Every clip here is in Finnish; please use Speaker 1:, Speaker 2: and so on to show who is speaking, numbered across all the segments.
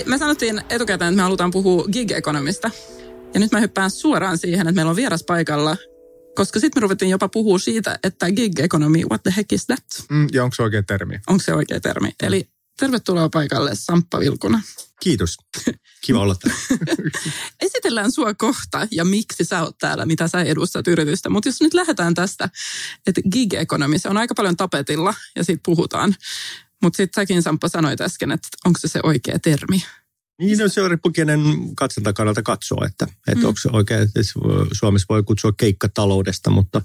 Speaker 1: Hei, me sanottiin etukäteen, että me halutaan puhua gig-ekonomista. Ja nyt mä hyppään suoraan siihen, että meillä on vieras paikalla, koska sitten me ruvettiin jopa puhua siitä, että gig-economy, what the heck is that?
Speaker 2: Mm, ja onko se oikea termi?
Speaker 1: Onko se oikea termi? Mm. Eli tervetuloa paikalle Samppa Vilkuna.
Speaker 3: Kiitos. Kiva olla täällä.
Speaker 1: Esitellään sua kohta ja miksi sä oot täällä, mitä sä edustat yritystä. Mutta jos nyt lähdetään tästä, että gig-economy, se on aika paljon tapetilla ja siitä puhutaan. Mutta sitten säkin Samppa sanoit äsken, että onko se se oikea termi.
Speaker 3: Niin, no se on riippuu kenen katsonta kannalta katsoo, että, että mm. onko se oikein, että Suomessa voi kutsua keikkataloudesta, mutta,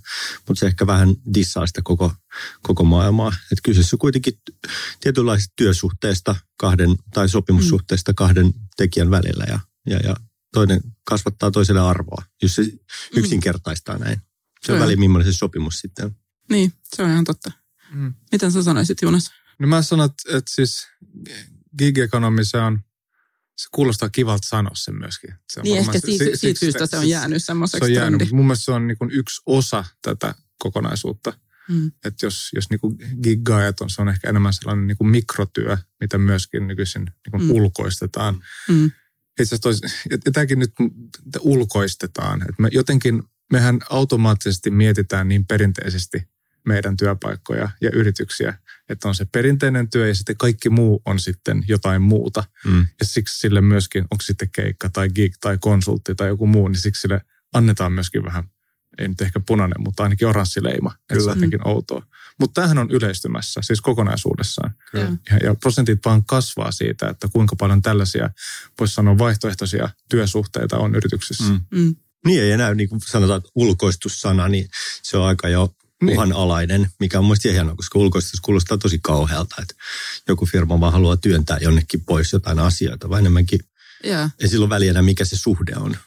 Speaker 3: mutta se ehkä vähän dissaa sitä koko, koko maailmaa. Että kyseessä on kuitenkin tietynlaisista työsuhteista kahden, tai sopimussuhteista mm. kahden tekijän välillä ja, ja, ja toinen kasvattaa toiselle arvoa, jos se mm. yksinkertaistaa näin. Se on väliin, millainen se sopimus sitten.
Speaker 1: Niin, se on ihan totta. Mm. Miten sä sanoisit, Jonas?
Speaker 2: No mä sanon, että siis gig economy se on, se kuulostaa kivalta sanoa sen myöskin. Se
Speaker 1: on niin ehkä siitä, siitä, syystä se on jäänyt semmoiseksi
Speaker 2: Se on jäänyt, mun mielestä se on niin yksi osa tätä kokonaisuutta. Mm. Että jos, jos niin giggaajat on, se on ehkä enemmän sellainen niin mikrotyö, mitä myöskin nykyisin niin mm. ulkoistetaan. Mm. Itse asiassa jotenkin nyt ulkoistetaan, että me jotenkin, mehän automaattisesti mietitään niin perinteisesti meidän työpaikkoja ja yrityksiä, että on se perinteinen työ ja sitten kaikki muu on sitten jotain muuta. Mm. Ja siksi sille myöskin, onko sitten keikka tai gig tai konsultti tai joku muu, niin siksi sille annetaan myöskin vähän, ei nyt ehkä punainen, mutta ainakin oranssi leima. Että se on jotenkin mm. outoa. Mutta tämähän on yleistymässä, siis kokonaisuudessaan. Ja, ja prosentit vaan kasvaa siitä, että kuinka paljon tällaisia, voisi sanoa vaihtoehtoisia työsuhteita on yrityksissä. Mm. Mm.
Speaker 3: Niin ei enää, niin kuin sanotaan, ulkoistussana, niin se on aika jo niin. uhanalainen, mikä on mielestäni hienoa, koska ulkoistus kuulostaa tosi kauhealta, että joku firma vaan haluaa työntää jonnekin pois jotain asioita, vai enemmänkin yeah. ei silloin väliä mikä se suhde on.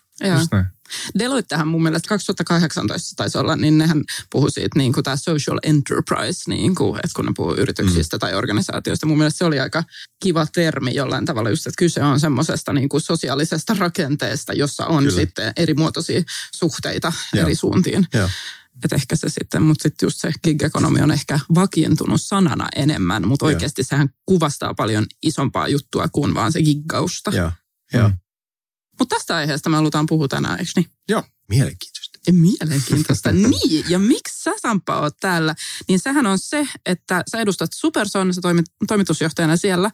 Speaker 1: Deloittehan mun mielestä 2018 taisi olla, niin nehän puhui siitä niin kuin tämä social enterprise, niin kuin, että kun ne puhuu yrityksistä mm. tai organisaatioista. Mun mielestä se oli aika kiva termi jollain tavalla just, että kyse on semmoisesta niin kuin sosiaalisesta rakenteesta, jossa on Kyllä. sitten eri muotoisia suhteita ja. eri suuntiin. Ja. Että ehkä se sitten, mutta sitten just se gig economy on ehkä vakientunut sanana enemmän, mutta oikeasti sehän kuvastaa paljon isompaa juttua kuin vaan se giggausta.
Speaker 3: Joo, joo. Mm.
Speaker 1: Mutta tästä aiheesta me halutaan puhua tänään, eikö niin?
Speaker 3: Joo, mielenkiintoista.
Speaker 1: Mielenkiintoista. niin, ja miksi sä Sampa oot täällä? Niin sehän on se, että sä edustat Superson, sä toimit toimitusjohtajana siellä.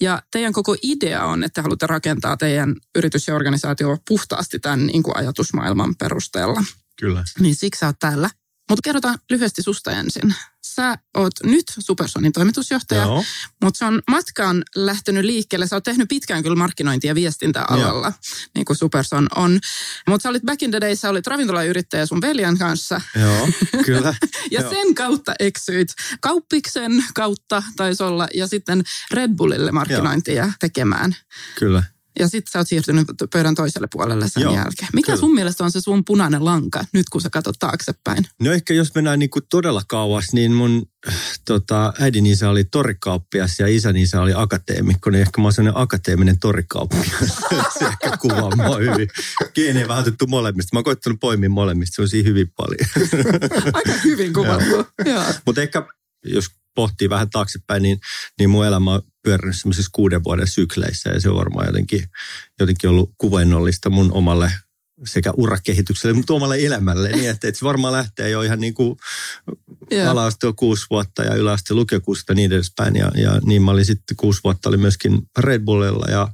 Speaker 1: Ja teidän koko idea on, että haluatte rakentaa teidän yritys ja organisaatio puhtaasti tämän niin kuin ajatusmaailman perusteella.
Speaker 3: Kyllä.
Speaker 1: Niin siksi sä oot täällä. Mutta kerrotaan lyhyesti susta ensin. Sä oot nyt Supersonin toimitusjohtaja, Joo. mutta se on matkaan lähtenyt liikkeelle. Sä oot tehnyt pitkään kyllä markkinointia ja viestintää alalla, niin kuin Superson on. Mutta sä olit back in the days, sä olit ravintolayrittäjä sun veljen kanssa.
Speaker 3: Joo, kyllä.
Speaker 1: ja
Speaker 3: Joo.
Speaker 1: sen kautta eksyit kauppiksen kautta taisi olla ja sitten Red Bullille markkinointia Joo. tekemään.
Speaker 3: Kyllä.
Speaker 1: Ja sitten sä oot siirtynyt pöydän toiselle puolelle sen Joo, jälkeen. Mikä kyllä. sun mielestä on se sun punainen lanka nyt, kun sä katsot taaksepäin?
Speaker 3: No ehkä jos mennään niin kuin todella kauas, niin mun tota, äidin isä oli torikauppias ja isän isä oli akateemikko, niin ehkä mä oon sellainen akateeminen torikauppias. se ehkä kuvaa mua hyvin. Geenejä vähän otettu molemmista. Mä oon koittanut poimia molemmista, se on siinä hyvin paljon.
Speaker 1: Aika hyvin kuvattu.
Speaker 3: Mutta ehkä jos pohtii vähän taaksepäin, niin, niin mun elämä on pyörinyt semmoisissa kuuden vuoden sykleissä ja se on varmaan jotenkin, jotenkin ollut kuvainnollista mun omalle sekä urakehitykselle, mutta omalle elämälle. Niin, että, että se varmaan lähtee jo ihan niin kuin yeah. ala-aste on kuusi vuotta ja yläaste lukiokuusta ja niin edespäin. Ja, ja niin mä olin sitten kuusi vuotta oli myöskin Red Bullilla ja,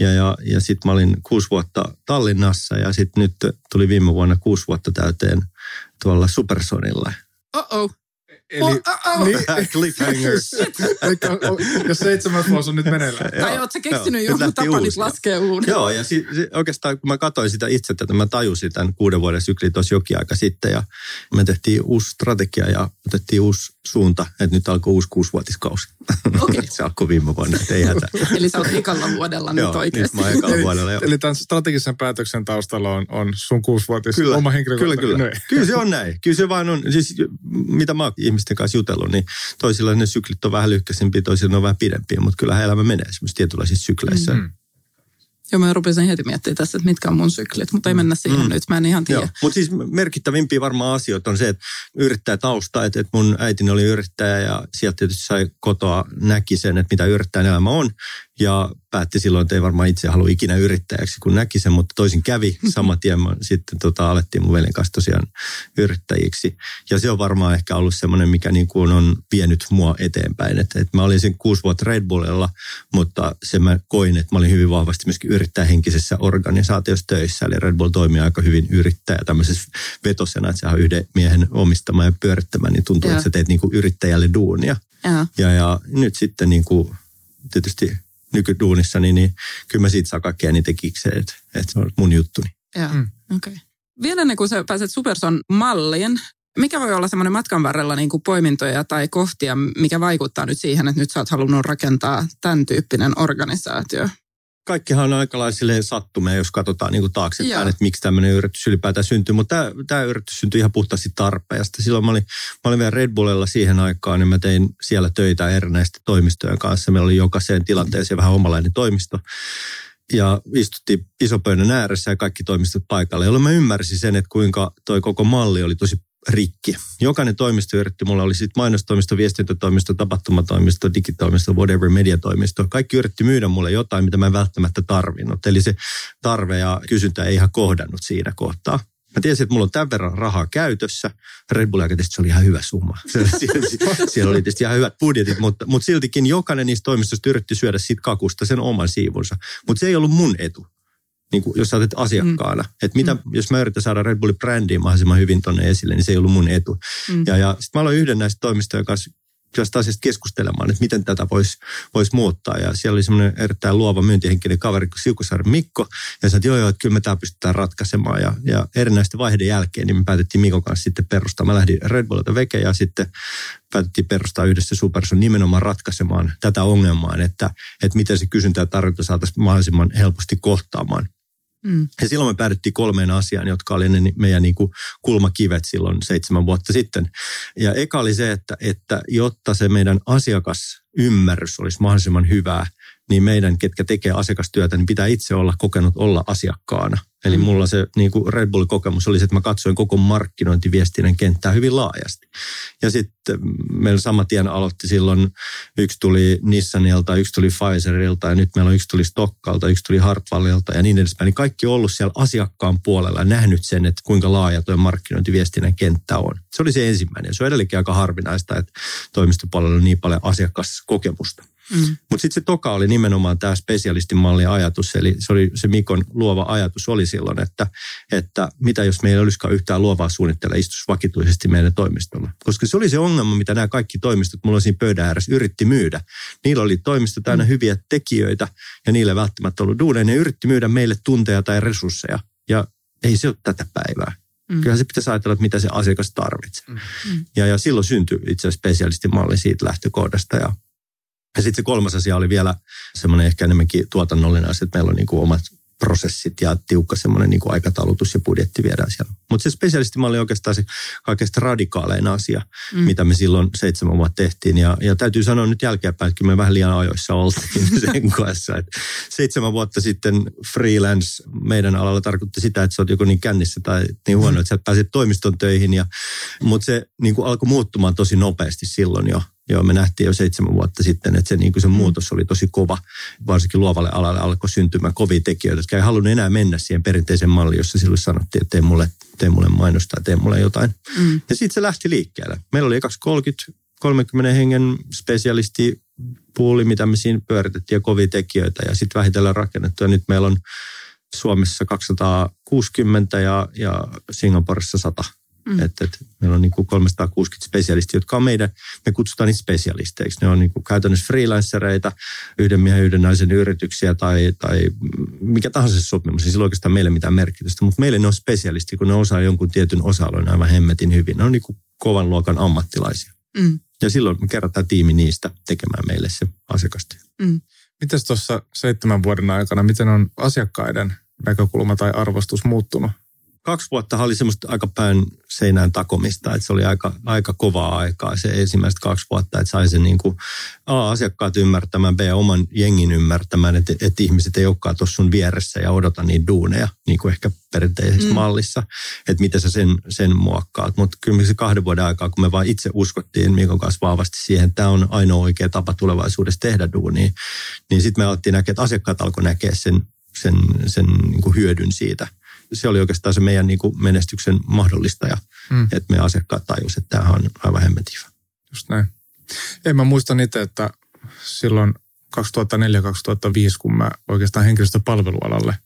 Speaker 3: ja, ja, ja sitten mä olin kuusi vuotta Tallinnassa ja sitten nyt tuli viime vuonna kuusi vuotta täyteen tuolla Supersonilla.
Speaker 1: Oh-oh.
Speaker 2: Eli, niin,
Speaker 3: Cliffhanger.
Speaker 2: eli jos seitsemäs vuosi on nyt meneillään.
Speaker 1: Tai ootko sä keksinyt jonkun tapa nyt laskea uuden?
Speaker 3: Joo, ja si, si, oikeastaan kun mä katsoin sitä itse, että mä tajusin tämän kuuden vuoden sykli tuossa jokin aika sitten, ja me tehtiin uusi strategia ja otettiin uusi suunta, että nyt alkoi uusi kuusivuotiskausi. Okay. se alkoi viime vuonna, että ei hätä.
Speaker 1: Eli sä oot ekalla vuodella nyt
Speaker 3: Joo,
Speaker 1: oikeasti.
Speaker 3: nyt mä vuodella, joo.
Speaker 2: Eli tämän strategisen päätöksen taustalla on, on sun kuusivuotis
Speaker 3: Kyllä,
Speaker 2: oma
Speaker 3: kyllä,
Speaker 2: henkilökohtainen.
Speaker 3: kyllä. Kyllä se on näin. Kyllä se vaan on, siis mitä mä oon ihmisten kanssa jutellut, niin toisilla ne syklit on vähän lyhkäisempiä, toisilla ne on vähän pidempiä, mutta kyllä elämä menee semmoisissa tietynlaisissa sykleissä.
Speaker 2: Mm.
Speaker 1: Joo, mä rupesin heti miettimään tässä, että mitkä on mun syklit, mutta ei mennä siihen
Speaker 3: Mm.
Speaker 1: nyt. Mä en ihan tiedä.
Speaker 3: Mutta siis merkittävimpiä varmaan asioita on se, että yrittää tausta, että, että mun äitini oli yrittäjä ja sieltä tietysti sai kotoa, näki sen, että mitä yrittäjän elämä on. Ja päätti silloin, että ei varmaan itse halua ikinä yrittäjäksi, kun näki sen, mutta toisin kävi. Saman tien mä sitten tota, alettiin mun veljen kanssa tosiaan yrittäjiksi. Ja se on varmaan ehkä ollut semmoinen, mikä niin kuin on vienyt mua eteenpäin. Että, että mä olin sen kuusi vuotta Red Bullilla, mutta se mä koin, että mä olin hyvin vahvasti myöskin yrittäjähenkisessä organisaatiossa töissä. Eli Red Bull toimii aika hyvin yrittäjä tämmöisessä vetosena, että sehän on yhden miehen omistama ja pyörittämä, niin tuntuu,
Speaker 1: Joo.
Speaker 3: että sä teet niin kuin yrittäjälle duunia.
Speaker 1: Joo.
Speaker 3: Ja, ja nyt sitten niin kuin, tietysti nykyduunissa, niin, niin kyllä mä siitä saa kaikkea eniten kikseen, että, että se on mun juttuni.
Speaker 1: Joo,
Speaker 2: Mm.
Speaker 1: okei. Okay. Vielä ennen kuin sä pääset Superson malliin, mikä voi olla semmoinen matkan varrella niin kuin poimintoja tai kohtia, mikä vaikuttaa nyt siihen, että nyt sä oot halunnut rakentaa tämän tyyppinen organisaatio?
Speaker 3: Kaikkihan on aika lailla silleen sattumia, jos katsotaan niin kuin taaksepäin,
Speaker 1: Joo.
Speaker 3: että miksi tämmöinen yritys ylipäätään syntyy. Mutta tämä, tämä yritys syntyi ihan puhtaasti tarpeesta. Silloin mä olin, mä olin vielä Red Bullilla siihen aikaan, niin mä tein siellä töitä erinäisten toimistojen kanssa. Meillä oli jokaiseen tilanteeseen vähän omalainen toimisto. Ja istuttiin isopöydän ääressä ja kaikki toimistot paikalle, jolloin mä ymmärsin sen, että kuinka toi koko malli oli tosi rikki. Jokainen toimisto yritti, mulla oli sitten mainostoimisto, viestintätoimisto, tapahtumatoimisto, digitoimisto, whatever, mediatoimisto. Kaikki yritti myydä mulle jotain, mitä mä en välttämättä tarvinnut. Eli se tarve ja kysyntä ei ihan kohdannut siinä kohtaa. Mä tiesin, että mulla on tämän verran rahaa käytössä. Red Bull se oli ihan hyvä summa. siellä, oli tietysti ihan hyvät budjetit, mutta, mutta siltikin jokainen niistä toimistoista yritti syödä siitä kakusta sen oman siivunsa. Mutta se ei ollut mun etu niin kuin, jos sä olet asiakkaana. Mm. Että mitä, mm. jos mä yritän saada Red Bullin brändiin mahdollisimman hyvin tonne esille, niin se ei ollut mun etu. Mm. Ja, ja sitten mä aloin yhden näistä toimistojen kanssa tästä asiasta keskustelemaan, että miten tätä voisi vois muuttaa. Ja siellä oli semmoinen erittäin luova myyntihenkinen kaveri kuin Siukusaaren Mikko. Ja sanoi, että joo, joo, että kyllä me tämä pystytään ratkaisemaan. Ja, ja erinäisten vaiheiden jälkeen niin me päätettiin Mikon kanssa sitten perustaa. Mä lähdin Red Bullilta veke ja sitten päätettiin perustaa yhdessä Superson nimenomaan ratkaisemaan tätä ongelmaa, että, että miten se kysyntä ja tarjonta saataisiin mahdollisimman helposti kohtaamaan.
Speaker 1: Mm.
Speaker 3: Ja silloin me päädyttiin kolmeen asiaan, jotka oli ne meidän niin kuin kulmakivet silloin seitsemän vuotta sitten. Ja eka oli se, että, että jotta se meidän asiakasymmärrys olisi mahdollisimman hyvää, niin meidän, ketkä tekee asiakastyötä, niin pitää itse olla kokenut olla asiakkaana. Eli
Speaker 1: Mm.
Speaker 3: mulla se niin kuin Red Bull-kokemus oli se, että mä katsoin koko markkinointiviestinnän kenttää hyvin laajasti. Ja sitten meillä saman tien aloitti silloin, yksi tuli Nissanilta, yksi tuli Pfizerilta ja nyt meillä on yksi tuli Stokkalta, yksi tuli Hartwallilta ja niin edespäin. Niin kaikki on ollut siellä asiakkaan puolella ja nähnyt sen, että kuinka laaja tuo markkinointiviestinnän kenttä on. Se oli se ensimmäinen. Se on edelleenkin aika harvinaista, että toimistopuolella on niin paljon asiakaskokemusta.
Speaker 1: Mm.
Speaker 3: Mutta sitten se toka oli nimenomaan tämä spesialistimallin ajatus, eli se, oli, se Mikon luova ajatus oli silloin, että, että mitä jos meillä ei olisikaan yhtään luovaa suunnittelua istus vakituisesti meidän toimistolla. Koska se oli se ongelma, mitä nämä kaikki toimistot, mulla siinä pöydän ääressä, yritti myydä. Niillä oli toimisto täynnä hyviä tekijöitä ja niille välttämättä ollut duuneja. Ne yritti myydä meille tunteja tai resursseja ja ei se ole tätä päivää.
Speaker 1: Mm.
Speaker 3: Kyllä se pitäisi ajatella, että mitä se asiakas tarvitsee.
Speaker 1: Mm.
Speaker 3: Ja, ja silloin syntyi itse asiassa spesialistimalli siitä lähtökohdasta. Ja, ja sitten se kolmas asia oli vielä semmoinen ehkä enemmänkin tuotannollinen asia, että meillä on niin kuin omat prosessit ja tiukka semmoinen niin kuin aikataulutus ja budjetti viedään siellä. Mutta se spesialistimalli on oikeastaan se kaikesta radikaalein asia, mm. mitä me silloin seitsemän vuotta tehtiin. Ja, ja täytyy sanoa nyt jälkeenpäin, että kyllä me vähän liian ajoissa oltiin sen kanssa. Et seitsemän vuotta sitten freelance meidän alalla tarkoitti sitä, että sä oot joko niin kännissä tai niin huono, että sä et pääse toimiston töihin. Ja, mutta se niin kuin alkoi muuttumaan tosi nopeasti silloin jo. Joo, me nähtiin jo seitsemän vuotta sitten, että se, niin kuin se muutos oli tosi kova. Varsinkin luovalle alalle alkoi syntymään kovia tekijöitä, jotka ei halunnut enää mennä siihen perinteiseen malliin, jossa silloin sanottiin, että tee mulle, tee mulle mainosta tee mulle jotain.
Speaker 1: Mm.
Speaker 3: Ja sitten se lähti liikkeelle. Meillä oli 30, 30 hengen spesialisti puuli, mitä me siinä pyöritettiin ja kovia tekijöitä ja sitten vähitellen rakennettu. Ja nyt meillä on Suomessa 260 ja, ja Singaporessa 100 Mm. Että, että meillä on niin kuin 360 spesialistia, jotka on meidän, me kutsutaan niitä spesialisteiksi. Ne on niin kuin käytännössä freelancereita, yhden miehen yhden naisen yrityksiä tai, tai mikä tahansa se sopimus. Ei sillä oikeastaan meille mitään merkitystä, mutta meille ne on spesialisti, kun ne osaa jonkun tietyn osa-alueen aivan hemmetin hyvin. Ne on niin kuin kovan luokan ammattilaisia. Mm. Ja silloin me kerätään tiimi niistä tekemään meille se asiakastyö. Mm.
Speaker 2: Miten tuossa seitsemän vuoden aikana, miten on asiakkaiden näkökulma tai arvostus muuttunut?
Speaker 3: Kaksi vuotta oli semmoista aika päin seinään takomista, että se oli aika, aika kovaa aikaa se ensimmäiset kaksi vuotta, että sai sen niin kuin A, asiakkaat ymmärtämään, B, oman jengin ymmärtämään, että, että ihmiset ei olekaan tuossa sun vieressä ja odota niitä duuneja, niin kuin ehkä perinteisessä mm. mallissa, että miten sä sen, sen muokkaat. Mutta kyllä se kahden vuoden aikaa, kun me vaan itse uskottiin Mikon kanssa vahvasti siihen, että tämä on ainoa oikea tapa tulevaisuudessa tehdä duunia, niin sitten me alettiin näkeä, että asiakkaat alkoi näkeä sen, sen, sen niin kuin hyödyn siitä – se oli oikeastaan se meidän niin kuin menestyksen mahdollistaja, mm. että me asiakkaat tajusivat, että tämä on aivan hemmetin
Speaker 2: Just näin. Ei mä muistan itse, että silloin 2004-2005, kun mä oikeastaan henkilöstöpalvelualalle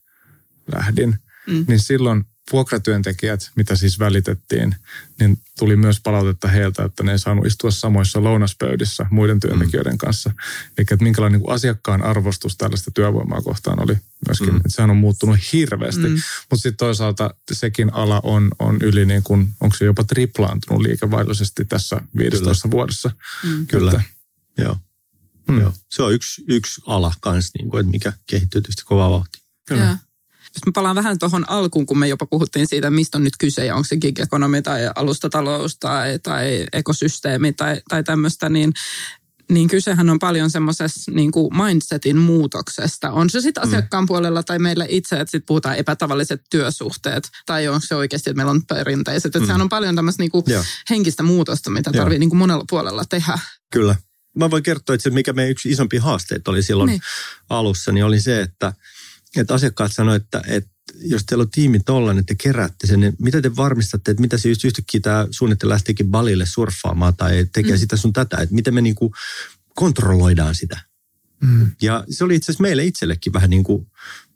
Speaker 2: lähdin, mm. niin silloin vuokratyöntekijät, mitä siis välitettiin, niin tuli myös palautetta heiltä, että ne ei saanut istua samoissa lounaspöydissä muiden työntekijöiden mm. kanssa. Eli että minkälainen niin asiakkaan arvostus tällaista työvoimaa kohtaan oli myöskin. Mm. Että sehän on muuttunut hirveästi. Mm. Mutta sitten toisaalta sekin ala on, on yli, niin kuin, onko se jopa triplaantunut liikevaihdollisesti tässä 15 Kyllä. vuodessa.
Speaker 3: Mm. Kyllä, että, joo. Mm. joo. Se on yksi, yksi ala kanssa, niin kuin, että mikä kehittyy tietysti kovaa vauhtia.
Speaker 1: Kyllä. Yeah jos mä palaan vähän tuohon alkuun, kun me jopa puhuttiin siitä, mistä on nyt kyse, ja onko se gig-ekonomi tai alustatalous tai, tai ekosysteemi tai, tai tämmöistä, niin niin kysehän on paljon semmoisessa niin mindsetin muutoksesta. On se sitten mm. asiakkaan mm. puolella tai meillä itse, että sitten puhutaan epätavalliset työsuhteet, tai on se oikeasti, että meillä on perinteiset. Että mm. sehän on paljon tämmöistä niin henkistä muutosta, mitä tarvii niin monella puolella tehdä.
Speaker 3: Kyllä. Mä voin kertoa, että se, mikä meidän yksi isompi haasteet oli silloin niin. alussa, niin oli se, että – että asiakkaat sanoivat, että, että jos teillä on tiimi tollainen, että te keräätte sen, niin mitä te varmistatte, että mitä se just yhtäkkiä tämä suunnittelija lähteekin balille surffaamaan tai tekee mm. sitä sun tätä, että miten me niinku kontrolloidaan sitä. Mm. Ja se oli itse asiassa meille itsellekin vähän niin kuin,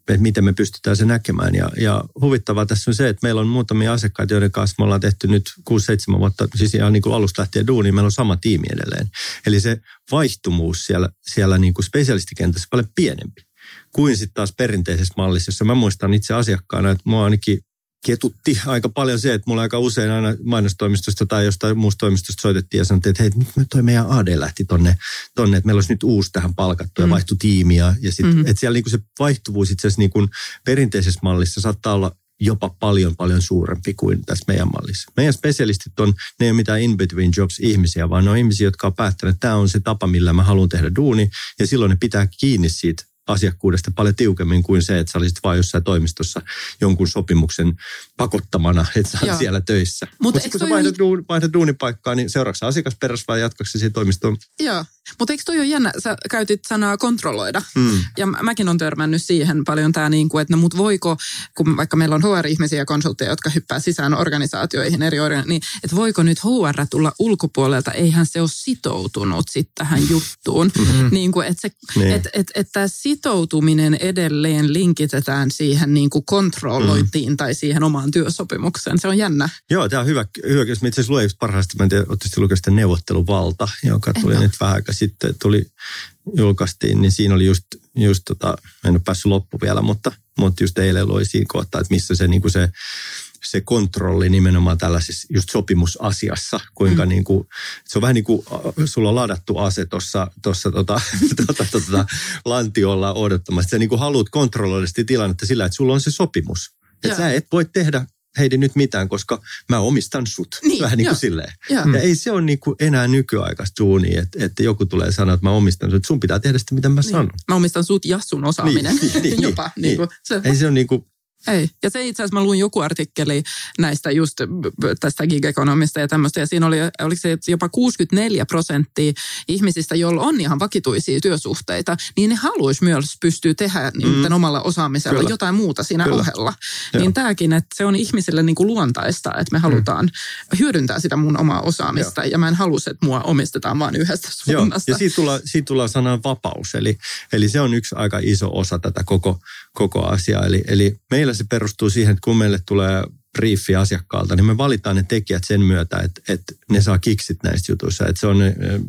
Speaker 3: että miten me pystytään se näkemään. Ja, ja huvittavaa tässä on se, että meillä on muutamia asiakkaita, joiden kanssa me ollaan tehty nyt 6-7 vuotta, siis ihan niin kuin alusta lähtien duuni, meillä on sama tiimi edelleen. Eli se vaihtumuus siellä, siellä niin kuin spesialistikentässä on paljon pienempi kuin sitten taas perinteisessä mallissa, jossa mä muistan itse asiakkaana, että mua ainakin ketutti aika paljon se, että mulla aika usein aina mainostoimistosta tai jostain muusta toimistosta soitettiin ja sanottiin, että hei, nyt toi meidän AD lähti tonne, tonne että meillä olisi nyt uusi tähän palkattu ja mm. vaihtui tiimiä. Ja sit, mm-hmm. että siellä niinku se vaihtuvuus itse asiassa niinku perinteisessä mallissa saattaa olla jopa paljon, paljon suurempi kuin tässä meidän mallissa. Meidän spesialistit on, ne ei ole mitään in-between jobs ihmisiä, vaan ne on ihmisiä, jotka on päättäneet, että tämä on se tapa, millä mä haluan tehdä duuni, ja silloin ne pitää kiinni siitä asiakkuudesta paljon tiukemmin kuin se, että sä olisit vain jossain toimistossa jonkun sopimuksen pakottamana, että sä oot siellä töissä. Mutta Mut kun sä vaihdat, duun, vaihdat duunipaikkaa, niin seuraavaksi asiakasperässä vai jatkaksi siihen toimistoon?
Speaker 1: Joo, mutta eikö toi ole jännä? Sä käytit sanaa kontrolloida. Hmm. Ja mäkin on törmännyt siihen paljon tämä, niin kuin, että no mut voiko, kun vaikka meillä on HR-ihmisiä ja konsultteja, jotka hyppää sisään organisaatioihin eri organ, niin että voiko nyt HR tulla ulkopuolelta? Eihän se ole sitoutunut sitten tähän juttuun. Mm-hmm. Niin kuin, että, niin. että, että, että sitoutuminen edelleen linkitetään siihen niin kuin kontrollointiin mm. tai siihen omaan työsopimukseen. Se on jännä.
Speaker 3: Joo, tämä on hyvä. hyvä jos itse asiassa luen parhaasti, mä en tiedä, lukenut neuvotteluvalta, joka tuli en nyt vähän aika sitten, tuli, julkaistiin, niin siinä oli just, just tota, en ole päässyt loppu vielä, mutta, mutta just eilen loi siinä kohtaa, että missä se, niin kuin se se kontrolli nimenomaan tällaisessa just sopimusasiassa, kuinka mm. niin kuin, se on vähän niin kuin sulla on ladattu ase tuossa tota, tota, tota, lantiolla odottamassa. Sä niin kuin haluat kontrolloida sitä tilannetta sillä, että sulla on se sopimus. Että sä et voi tehdä Heidi nyt mitään, koska mä omistan sut. Niin, Vähän niin kuin silleen. Ja. ja ei se ole niin kuin enää nykyaikaista duunia, että, että joku tulee sanoa, että mä omistan sut. Sun pitää tehdä sitä, mitä mä niin. sanon.
Speaker 1: Mä omistan sut ja sun osaaminen. Niin, niin, Jopa. Niin, niin. Niin kuin,
Speaker 3: se. Ei se ole niin kuin
Speaker 1: ei. Ja se itse asiassa mä luin joku artikkeli näistä just tästä gig-ekonomista ja tämmöistä. Ja siinä oli, oli se, jopa 64 prosenttia ihmisistä, joilla on ihan vakituisia työsuhteita, niin ne haluaisi myös pystyä tehdä niin mm. omalla osaamisella Kyllä. jotain muuta siinä Kyllä. ohella. Joo. Niin tämäkin, että se on ihmisille niin kuin luontaista, että me mm. halutaan mm. hyödyntää sitä mun omaa osaamista. Joo. Ja mä en halua, että mua omistetaan vain yhdestä suunnasta.
Speaker 3: Joo. Ja siitä tulee, siitä tulee sanan vapaus. Eli, eli se on yksi aika iso osa tätä koko, koko asiaa. Eli, eli meillä meillä se perustuu siihen, että kun meille tulee briefi asiakkaalta, niin me valitaan ne tekijät sen myötä, että, että ne saa kiksit näistä jutuissa. Että se on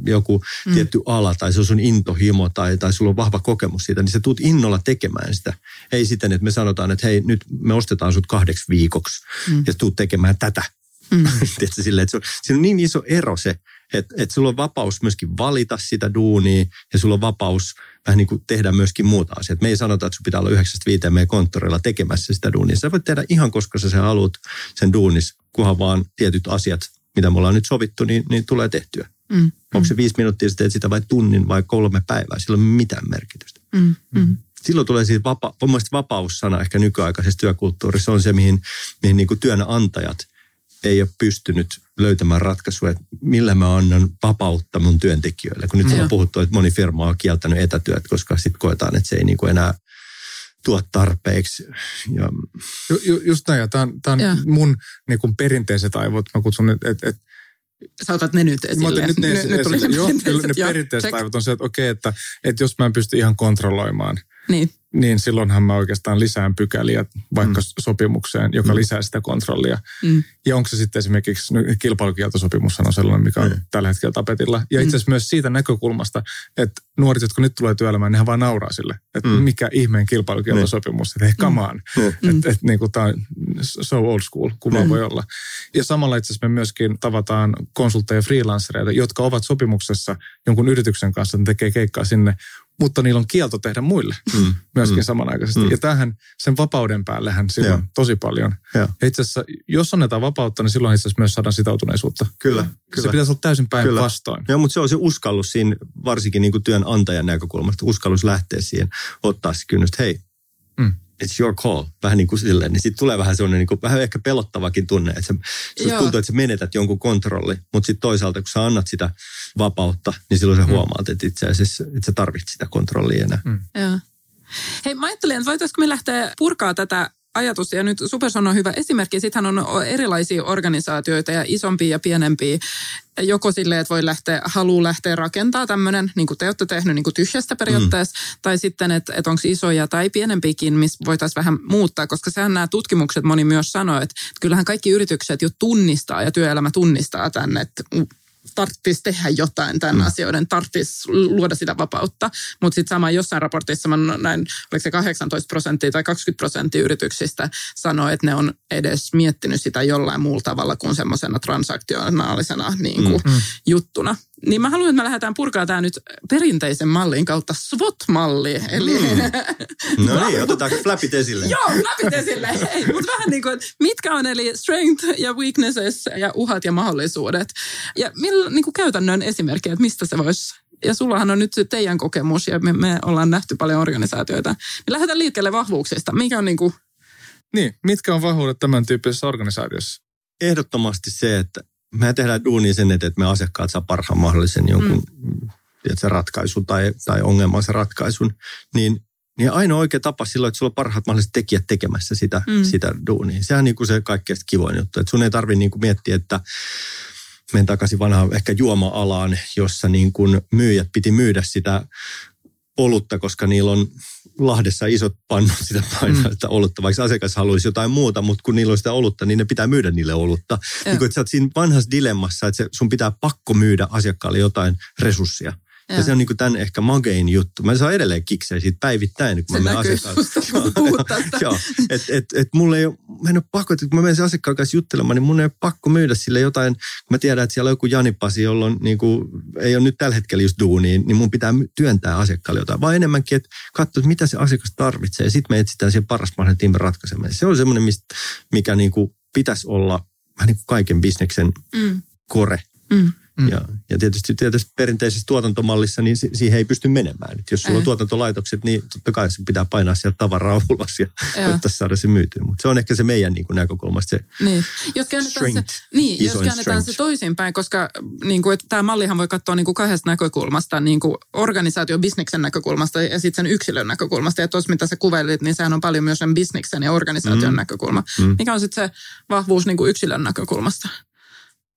Speaker 3: joku mm. tietty ala tai se on sun intohimo tai, tai sulla on vahva kokemus siitä, niin sä tuut innolla tekemään sitä. Ei siten, että me sanotaan, että hei, nyt me ostetaan sut kahdeksi viikoksi mm. ja tuut tekemään tätä. Mm. Tiedätkö, silleen, että se on, siinä on niin iso ero se, että, että sulla on vapaus myöskin valita sitä duunia ja sulla on vapaus vähän niin kuin tehdä myöskin muuta asiat. Me ei sanota, että sun pitää olla 9-5 meidän konttorilla tekemässä sitä duunia. Sä voit tehdä ihan koska sä sen haluat sen duunis, kunhan vaan tietyt asiat, mitä me ollaan nyt sovittu, niin, niin tulee tehtyä. Mm. Onko se viisi minuuttia, sä teet sitä vai tunnin vai kolme päivää, sillä ei ole mitään merkitystä. Mm. Mm. Silloin tulee siis vapa, vapaussana ehkä nykyaikaisessa työkulttuurissa on se, mihin, mihin niin kuin työnantajat ei ole pystynyt löytämään ratkaisua, että millä mä annan vapautta mun työntekijöille. Kun nyt on puhuttu, että moni firma on kieltänyt etätyöt, koska sitten koetaan, että se ei niin kuin enää tuo tarpeeksi. Ja...
Speaker 2: Ju, ju, just näin, ja tämä on, tää on mun niin kuin perinteiset aivot, mä kutsun, että et, et,
Speaker 1: Sä otat ne nyt esille.
Speaker 2: Mä nyt ne nyt, esille. Nyt Joo, kyllä ne perinteiset aivot on se, että okei, että, että jos mä en pysty ihan kontrolloimaan niin niin silloinhan mä oikeastaan lisään pykäliä vaikka mm. sopimukseen, joka mm. lisää sitä kontrollia. Mm. Ja onko se sitten esimerkiksi kilpailukieltosopimus on sellainen, mikä on mm. tällä hetkellä tapetilla. Ja itse asiassa mm. myös siitä näkökulmasta, että nuoret, jotka nyt tulee työelämään, nehän vaan nauraa sille, että mm. mikä ihmeen kilpailukieltosopimus, mm. että hei, come on. Mm. Että et, niin tämä on so old school, kuin mm. voi olla. Ja samalla itse asiassa me myöskin tavataan konsultteja freelancereita, jotka ovat sopimuksessa jonkun yrityksen kanssa, että tekee keikkaa sinne, mutta niillä on kielto tehdä muille mm. myöskin mm. samanaikaisesti. Mm. Ja tähän sen vapauden päällehän silloin ja. tosi paljon. Ja. ja itse asiassa, jos annetaan vapautta, niin silloin itse asiassa myös saadaan sitoutuneisuutta.
Speaker 3: Kyllä. kyllä.
Speaker 2: Se pitäisi olla täysin päinvastoin.
Speaker 3: Joo, mutta se on se uskallus siinä, varsinkin niin kuin työnantajan näkökulmasta, uskallus lähteä siihen, ottaa se kynnystä, hei, mm it's your call, vähän niin kuin silleen, niin sitten tulee vähän sellainen niin kuin, vähän ehkä pelottavakin tunne, että se, tuntuu, että sä menetät jonkun kontrolli, mutta sitten toisaalta, kun sä annat sitä vapautta, niin silloin sä mm. huomaat, että itse asiassa että sä tarvitset sitä kontrollia enää. Mm.
Speaker 1: Joo. Hei, mä ajattelin, että voitaisiinko me lähteä purkaa tätä ajatus, ja nyt Superson on hyvä esimerkki. Sittenhän on erilaisia organisaatioita ja isompia ja pienempiä. Joko sille, että voi lähteä, haluaa lähteä rakentaa tämmöinen, niin kuin te olette tehnyt niin kuin tyhjästä periaatteessa, mm. tai sitten, että, että onko isoja tai pienempiäkin, missä voitaisiin vähän muuttaa, koska sehän nämä tutkimukset moni myös sanoo, että kyllähän kaikki yritykset jo tunnistaa ja työelämä tunnistaa tänne, että tarvitsisi tehdä jotain tämän mm. asioiden, tarvitsisi luoda sitä vapautta. Mutta sitten sama jossain raportissa mä näin, oliko se 18 prosenttia tai 20 prosenttia yrityksistä sanoi, että ne on edes miettinyt sitä jollain muulla tavalla kuin semmoisena transaktionaalisena niin kuin mm. juttuna. Niin mä haluan, että me lähdetään purkaa tämä nyt perinteisen mallin kautta SWOT-malli. Eli...
Speaker 3: Mm. No niin, otetaan flapit esille.
Speaker 1: Joo, flapit esille. Mutta vähän niin kuin, mitkä on eli strength ja weaknesses ja uhat ja mahdollisuudet. Ja millä niin kuin käytännön esimerkkejä, että mistä se voisi ja sullahan on nyt teidän kokemus ja me, me ollaan nähty paljon organisaatioita. Me lähdetään liikkeelle vahvuuksista. Mikä on niin kuin...
Speaker 2: Niin, mitkä on vahvuudet tämän tyyppisessä organisaatiossa?
Speaker 3: Ehdottomasti se, että me tehdään duunia sen eteen, että me asiakkaat saa parhaan mahdollisen jonkun mm. tiedätkö, ratkaisun tai, tai ongelmansa ratkaisun, niin, niin ainoa oikea tapa silloin, että sulla on parhaat mahdolliset tekijät tekemässä sitä, mm. sitä duunia. Sehän on niin kuin se kaikkein kivoin juttu, että sun ei tarvitse niin kuin miettiä, että menen takaisin vanhaan ehkä juoma-alaan, jossa niin kuin myyjät piti myydä sitä olutta, koska niillä on Lahdessa isot pannut sitä painaa mm. olutta, vaikka asiakas haluaisi jotain muuta, mutta kun niillä on sitä olutta, niin ne pitää myydä niille olutta. Niin kun, että sä oot siinä vanhassa dilemmassa, että sun pitää pakko myydä asiakkaalle jotain resurssia. Ja, ja se on niin kuin tämän ehkä magein juttu. Mä saan edelleen kiksejä siitä päivittäin, kun se mä menen asiakkaan Joo, että et, et mulla ei ole, mä en ole pakko, että kun mä menen sen asiakkaan kanssa juttelemaan, niin mun ei ole pakko myydä sille jotain, kun mä tiedän, että siellä on joku Janipasi, jolla on, niin kuin, ei ole nyt tällä hetkellä just duuniin, niin mun pitää työntää asiakkaalle jotain. Vaan enemmänkin, että katsoa, mitä se asiakas tarvitsee, ja sitten me etsitään siihen paras mahdollinen tiimin ratkaisemaan. Se on semmoinen, mistä, mikä niin kuin pitäisi olla vähän niin kuin kaiken bisneksen mm. kore. Mm. Mm. Ja, ja tietysti, tietysti perinteisessä tuotantomallissa niin siihen ei pysty menemään. Et jos sulla on tuotantolaitokset, niin totta kai se pitää painaa sieltä tavaraa ulos ja jotta saada se myytyä. Mutta se on ehkä se meidän niin kuin näkökulmasta se
Speaker 1: niin. Jos käännetään, se, niin, jos käännetään se toisinpäin, koska niin kuin, tämä mallihan voi katsoa niin kuin kahdesta näkökulmasta, niin kuin organisaatio bisneksen näkökulmasta ja sitten sen yksilön näkökulmasta. Ja tuossa mitä sä kuvailit, niin sehän on paljon myös sen bisneksen ja organisaation mm. näkökulma. Mm. Mikä on sitten se vahvuus niin kuin yksilön näkökulmasta?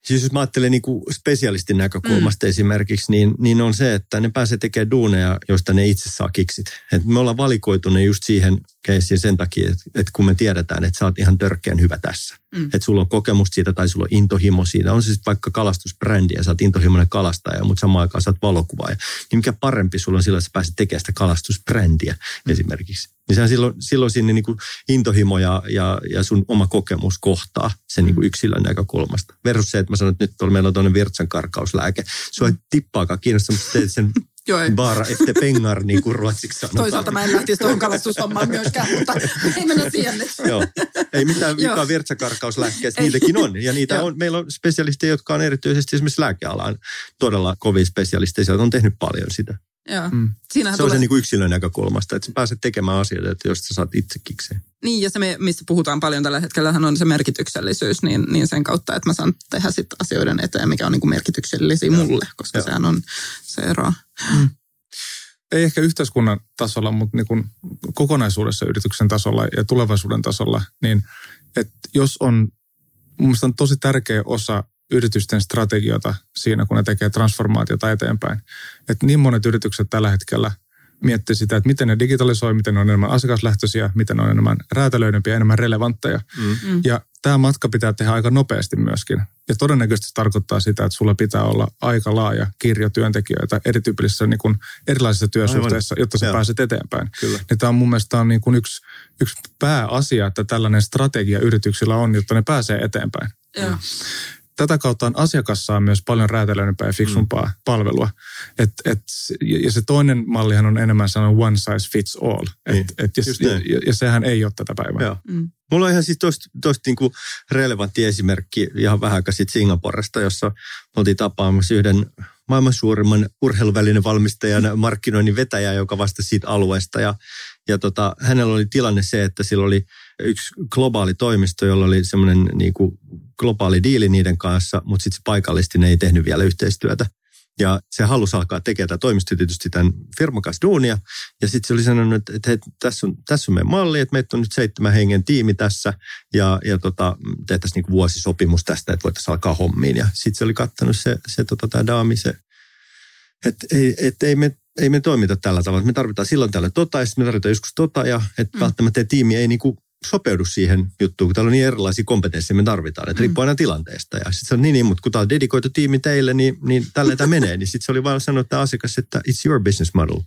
Speaker 3: Siis jos mä ajattelen niin kuin spesialistin näkökulmasta mm. esimerkiksi, niin, niin on se, että ne pääsee tekemään duuneja, joista ne itse saa kiksit. Et me ollaan valikoitu ne just siihen keissin sen takia, että, että kun me tiedetään, että sä oot ihan törkeän hyvä tässä. Mm. Että sulla on kokemus siitä tai sulla on intohimo siitä. On se sitten vaikka kalastusbrändi ja sä oot intohimoinen kalastaja, mutta samaan aikaan sä oot valokuvaaja. Niin mikä parempi sulla on silloin, että sä pääset tekemään sitä kalastusbrändiä mm. esimerkiksi. Niin sehän silloin, silloin sinne niin kuin intohimo ja, ja, ja sun oma kokemus kohtaa sen niin kuin yksilön näkökulmasta. Versus se, että mä sanon, että nyt meillä on tuonne virtsan karkauslääke. Sua ei tippaakaan kiinnosta, mutta teet sen Joo, ei. Baara ette pengar, niin kuin ruotsiksi sanotaan.
Speaker 1: Toisaalta mä en lähtisi tuohon kalastushommaan myöskään, mutta ei mennä siihen nyt.
Speaker 3: Joo. Ei mitään vikaa virtsakarkauslääkkeessä, niitäkin on. Ja niitä on, meillä on spesialisteja, jotka on erityisesti esimerkiksi lääkealaan todella kovin spesialisteja, jotka on tehnyt paljon sitä.
Speaker 1: Joo. Mm.
Speaker 3: se tulee... on se niin kuin yksilön näkökulmasta, että sä pääset tekemään asioita, että jos sä saat itse kikseen.
Speaker 1: Niin, ja se, mistä puhutaan paljon tällä hetkellä, on se merkityksellisyys, niin, niin sen kautta, että mä saan tehdä sit asioiden eteen, mikä on niin kuin merkityksellisiä Joo. mulle, koska Joo. sehän on se ero. Mm.
Speaker 2: Ei ehkä yhteiskunnan tasolla, mutta niin kuin kokonaisuudessa yrityksen tasolla ja tulevaisuuden tasolla, niin että jos on, mun on tosi tärkeä osa yritysten strategiota siinä, kun ne tekee transformaatiota eteenpäin. Et niin monet yritykset tällä hetkellä miettii sitä, että miten ne digitalisoi, miten ne on enemmän asiakaslähtöisiä, miten ne on enemmän räätälöidympiä, enemmän relevantteja. Mm. Ja tämä matka pitää tehdä aika nopeasti myöskin. Ja todennäköisesti se tarkoittaa sitä, että sulla pitää olla aika laaja kirjo työntekijöitä erityyppisissä niin kuin erilaisissa työsuhteissa, Aivan. jotta sä Joo. pääset eteenpäin. Kyllä. Ja tämä on mun mielestä on niin kuin yksi, yksi pääasia, että tällainen strategia yrityksillä on, jotta ne pääsee eteenpäin. Joo tätä kautta on asiakas saa myös paljon räätälöidympää ja fiksumpaa mm. palvelua. Et, et, ja se toinen mallihan on enemmän sanon one size fits all. Et, niin. et, ja, ja, ja sehän ei ole tätä päivää. Mm.
Speaker 3: Mulla on ihan siis tosta, tosta niinku relevantti esimerkki ihan vähän aikaa sitten Singaporesta, jossa oltiin tapaamassa yhden maailman suurimman urheiluvälinen valmistajan markkinoinnin vetäjä, joka vastasi siitä alueesta. Ja, ja tota, hänellä oli tilanne se, että sillä oli yksi globaali toimisto, jolla oli semmoinen niin kuin globaali diili niiden kanssa, mutta sitten se paikallisesti ne ei tehnyt vielä yhteistyötä. Ja se halusi alkaa tekemään tämä toimisto tietysti tämän firman kanssa duunia. Ja sitten se oli sanonut, että, että hei, tässä, on, tässä on meidän malli, että meitä on nyt seitsemän hengen tiimi tässä. Ja, ja tota, tehtäisiin niin vuosisopimus tästä, että voitaisiin alkaa hommiin. Ja sitten se oli kattanut se, se tota, tämä daami, se, että ei, et ei, me, ei me toimita tällä tavalla. Me tarvitaan silloin tällä tota ja sitten me tarvitaan joskus tota. Ja että mm. välttämättä tiimi ei niinku sopeudu siihen juttuun, kun täällä on niin erilaisia kompetensseja me tarvitaan. Että mm. riippuu aina tilanteesta. Ja sitten se on niin, niin, mutta kun tämä on dedikoitu tiimi teille, niin, niin tällä tämä menee. Niin sitten se oli vain sanonut että asiakas, että it's your business model.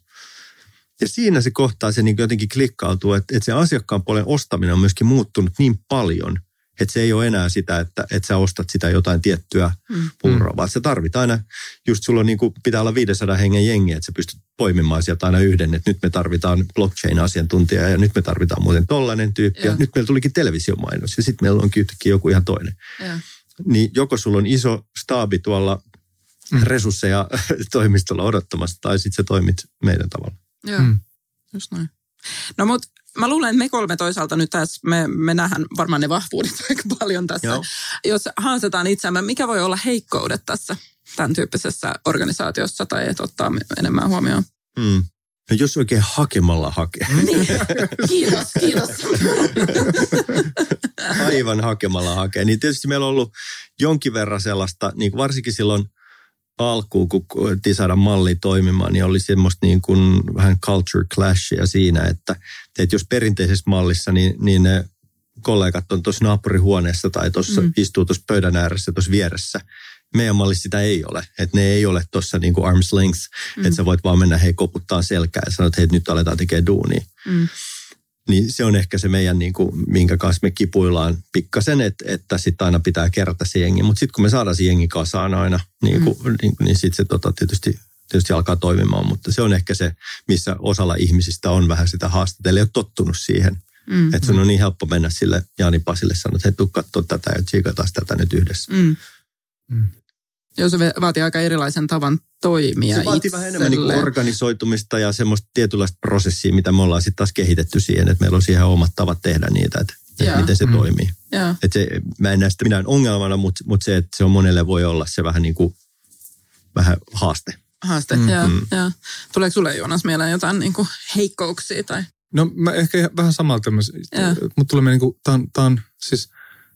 Speaker 3: Ja siinä se kohtaa se niin jotenkin klikkautuu, että, että se asiakkaan puolen ostaminen on myöskin muuttunut niin paljon, että se ei ole enää sitä, että, että sä ostat sitä jotain tiettyä mm. puuroa, vaan se tarvitaan aina, just sulla on niin kuin, pitää olla 500 hengen jengi, että sä pystyt poimimaan sieltä aina yhden, että nyt me tarvitaan blockchain-asiantuntija ja nyt me tarvitaan muuten tollainen tyyppi ja, ja nyt meillä tulikin televisiomainos ja sitten meillä onkin yhtäkkiä joku ihan toinen. Ja. Niin joko sulla on iso staabi tuolla mm. resursseja toimistolla odottamassa tai sitten sä toimit meidän tavalla.
Speaker 1: Joo, mm. just näin. No mutta mä luulen, että me kolme toisaalta nyt tässä, me, me nähdään varmaan ne vahvuudet aika paljon tässä. Joo. Jos haastetaan itseämme, mikä voi olla heikkoudet tässä tämän tyyppisessä organisaatiossa tai että ottaa enemmän huomioon?
Speaker 3: Mm. No jos oikein hakemalla hakee. Niin.
Speaker 1: Kiitos, kiitos.
Speaker 3: Aivan hakemalla hakee. Niin tietysti meillä on ollut jonkin verran sellaista, niin varsinkin silloin alkuun, kun koettiin saada malli toimimaan, niin oli semmoista niin kuin vähän culture clashia siinä, että, että jos perinteisessä mallissa, niin, niin ne kollegat on tuossa naapurihuoneessa tai tuossa mm. istuu tuossa pöydän ääressä tuossa vieressä. Meidän mallissa sitä ei ole. Että ne ei ole tuossa niin kuin arm's length, mm. että sä voit vaan mennä hei koputtaa selkää ja sanoa, että hei nyt aletaan tekemään duunia. Mm. Niin se on ehkä se meidän, niin kuin, minkä kanssa me kipuillaan pikkasen, että, että sitten aina pitää kerätä se jengi. Mutta sitten kun me saadaan se jengi kasaan aina, niin, kuin, mm. niin, niin sitten se tota, tietysti, tietysti alkaa toimimaan. Mutta se on ehkä se, missä osalla ihmisistä on vähän sitä haastetta. Eli ei ole tottunut siihen. Mm. Että se on niin helppo mennä sille Jaani Pasille sanoa, että hei, tuu katsoa tätä ja tsiikataan tätä nyt yhdessä. Mm.
Speaker 1: Mm. Joo, se vaatii aika erilaisen tavan toimia
Speaker 3: Se vaatii vähän enemmän niin organisoitumista ja semmoista tietynlaista prosessia, mitä me ollaan sitten taas kehitetty siihen, että meillä on siihen omat tavat tehdä niitä, että, että miten se mm. toimii. Että se, mä en näe sitä minään ongelmana, mutta, mutta se, että se on monelle voi olla se vähän niin kuin vähän haaste.
Speaker 1: Haaste, mm. joo, mm. joo. Tuleeko sulle Joonas mieleen jotain niin kuin heikkouksia? Tai?
Speaker 2: No mä ehkä vähän samalta, mutta tulee niin kuin, tämä on siis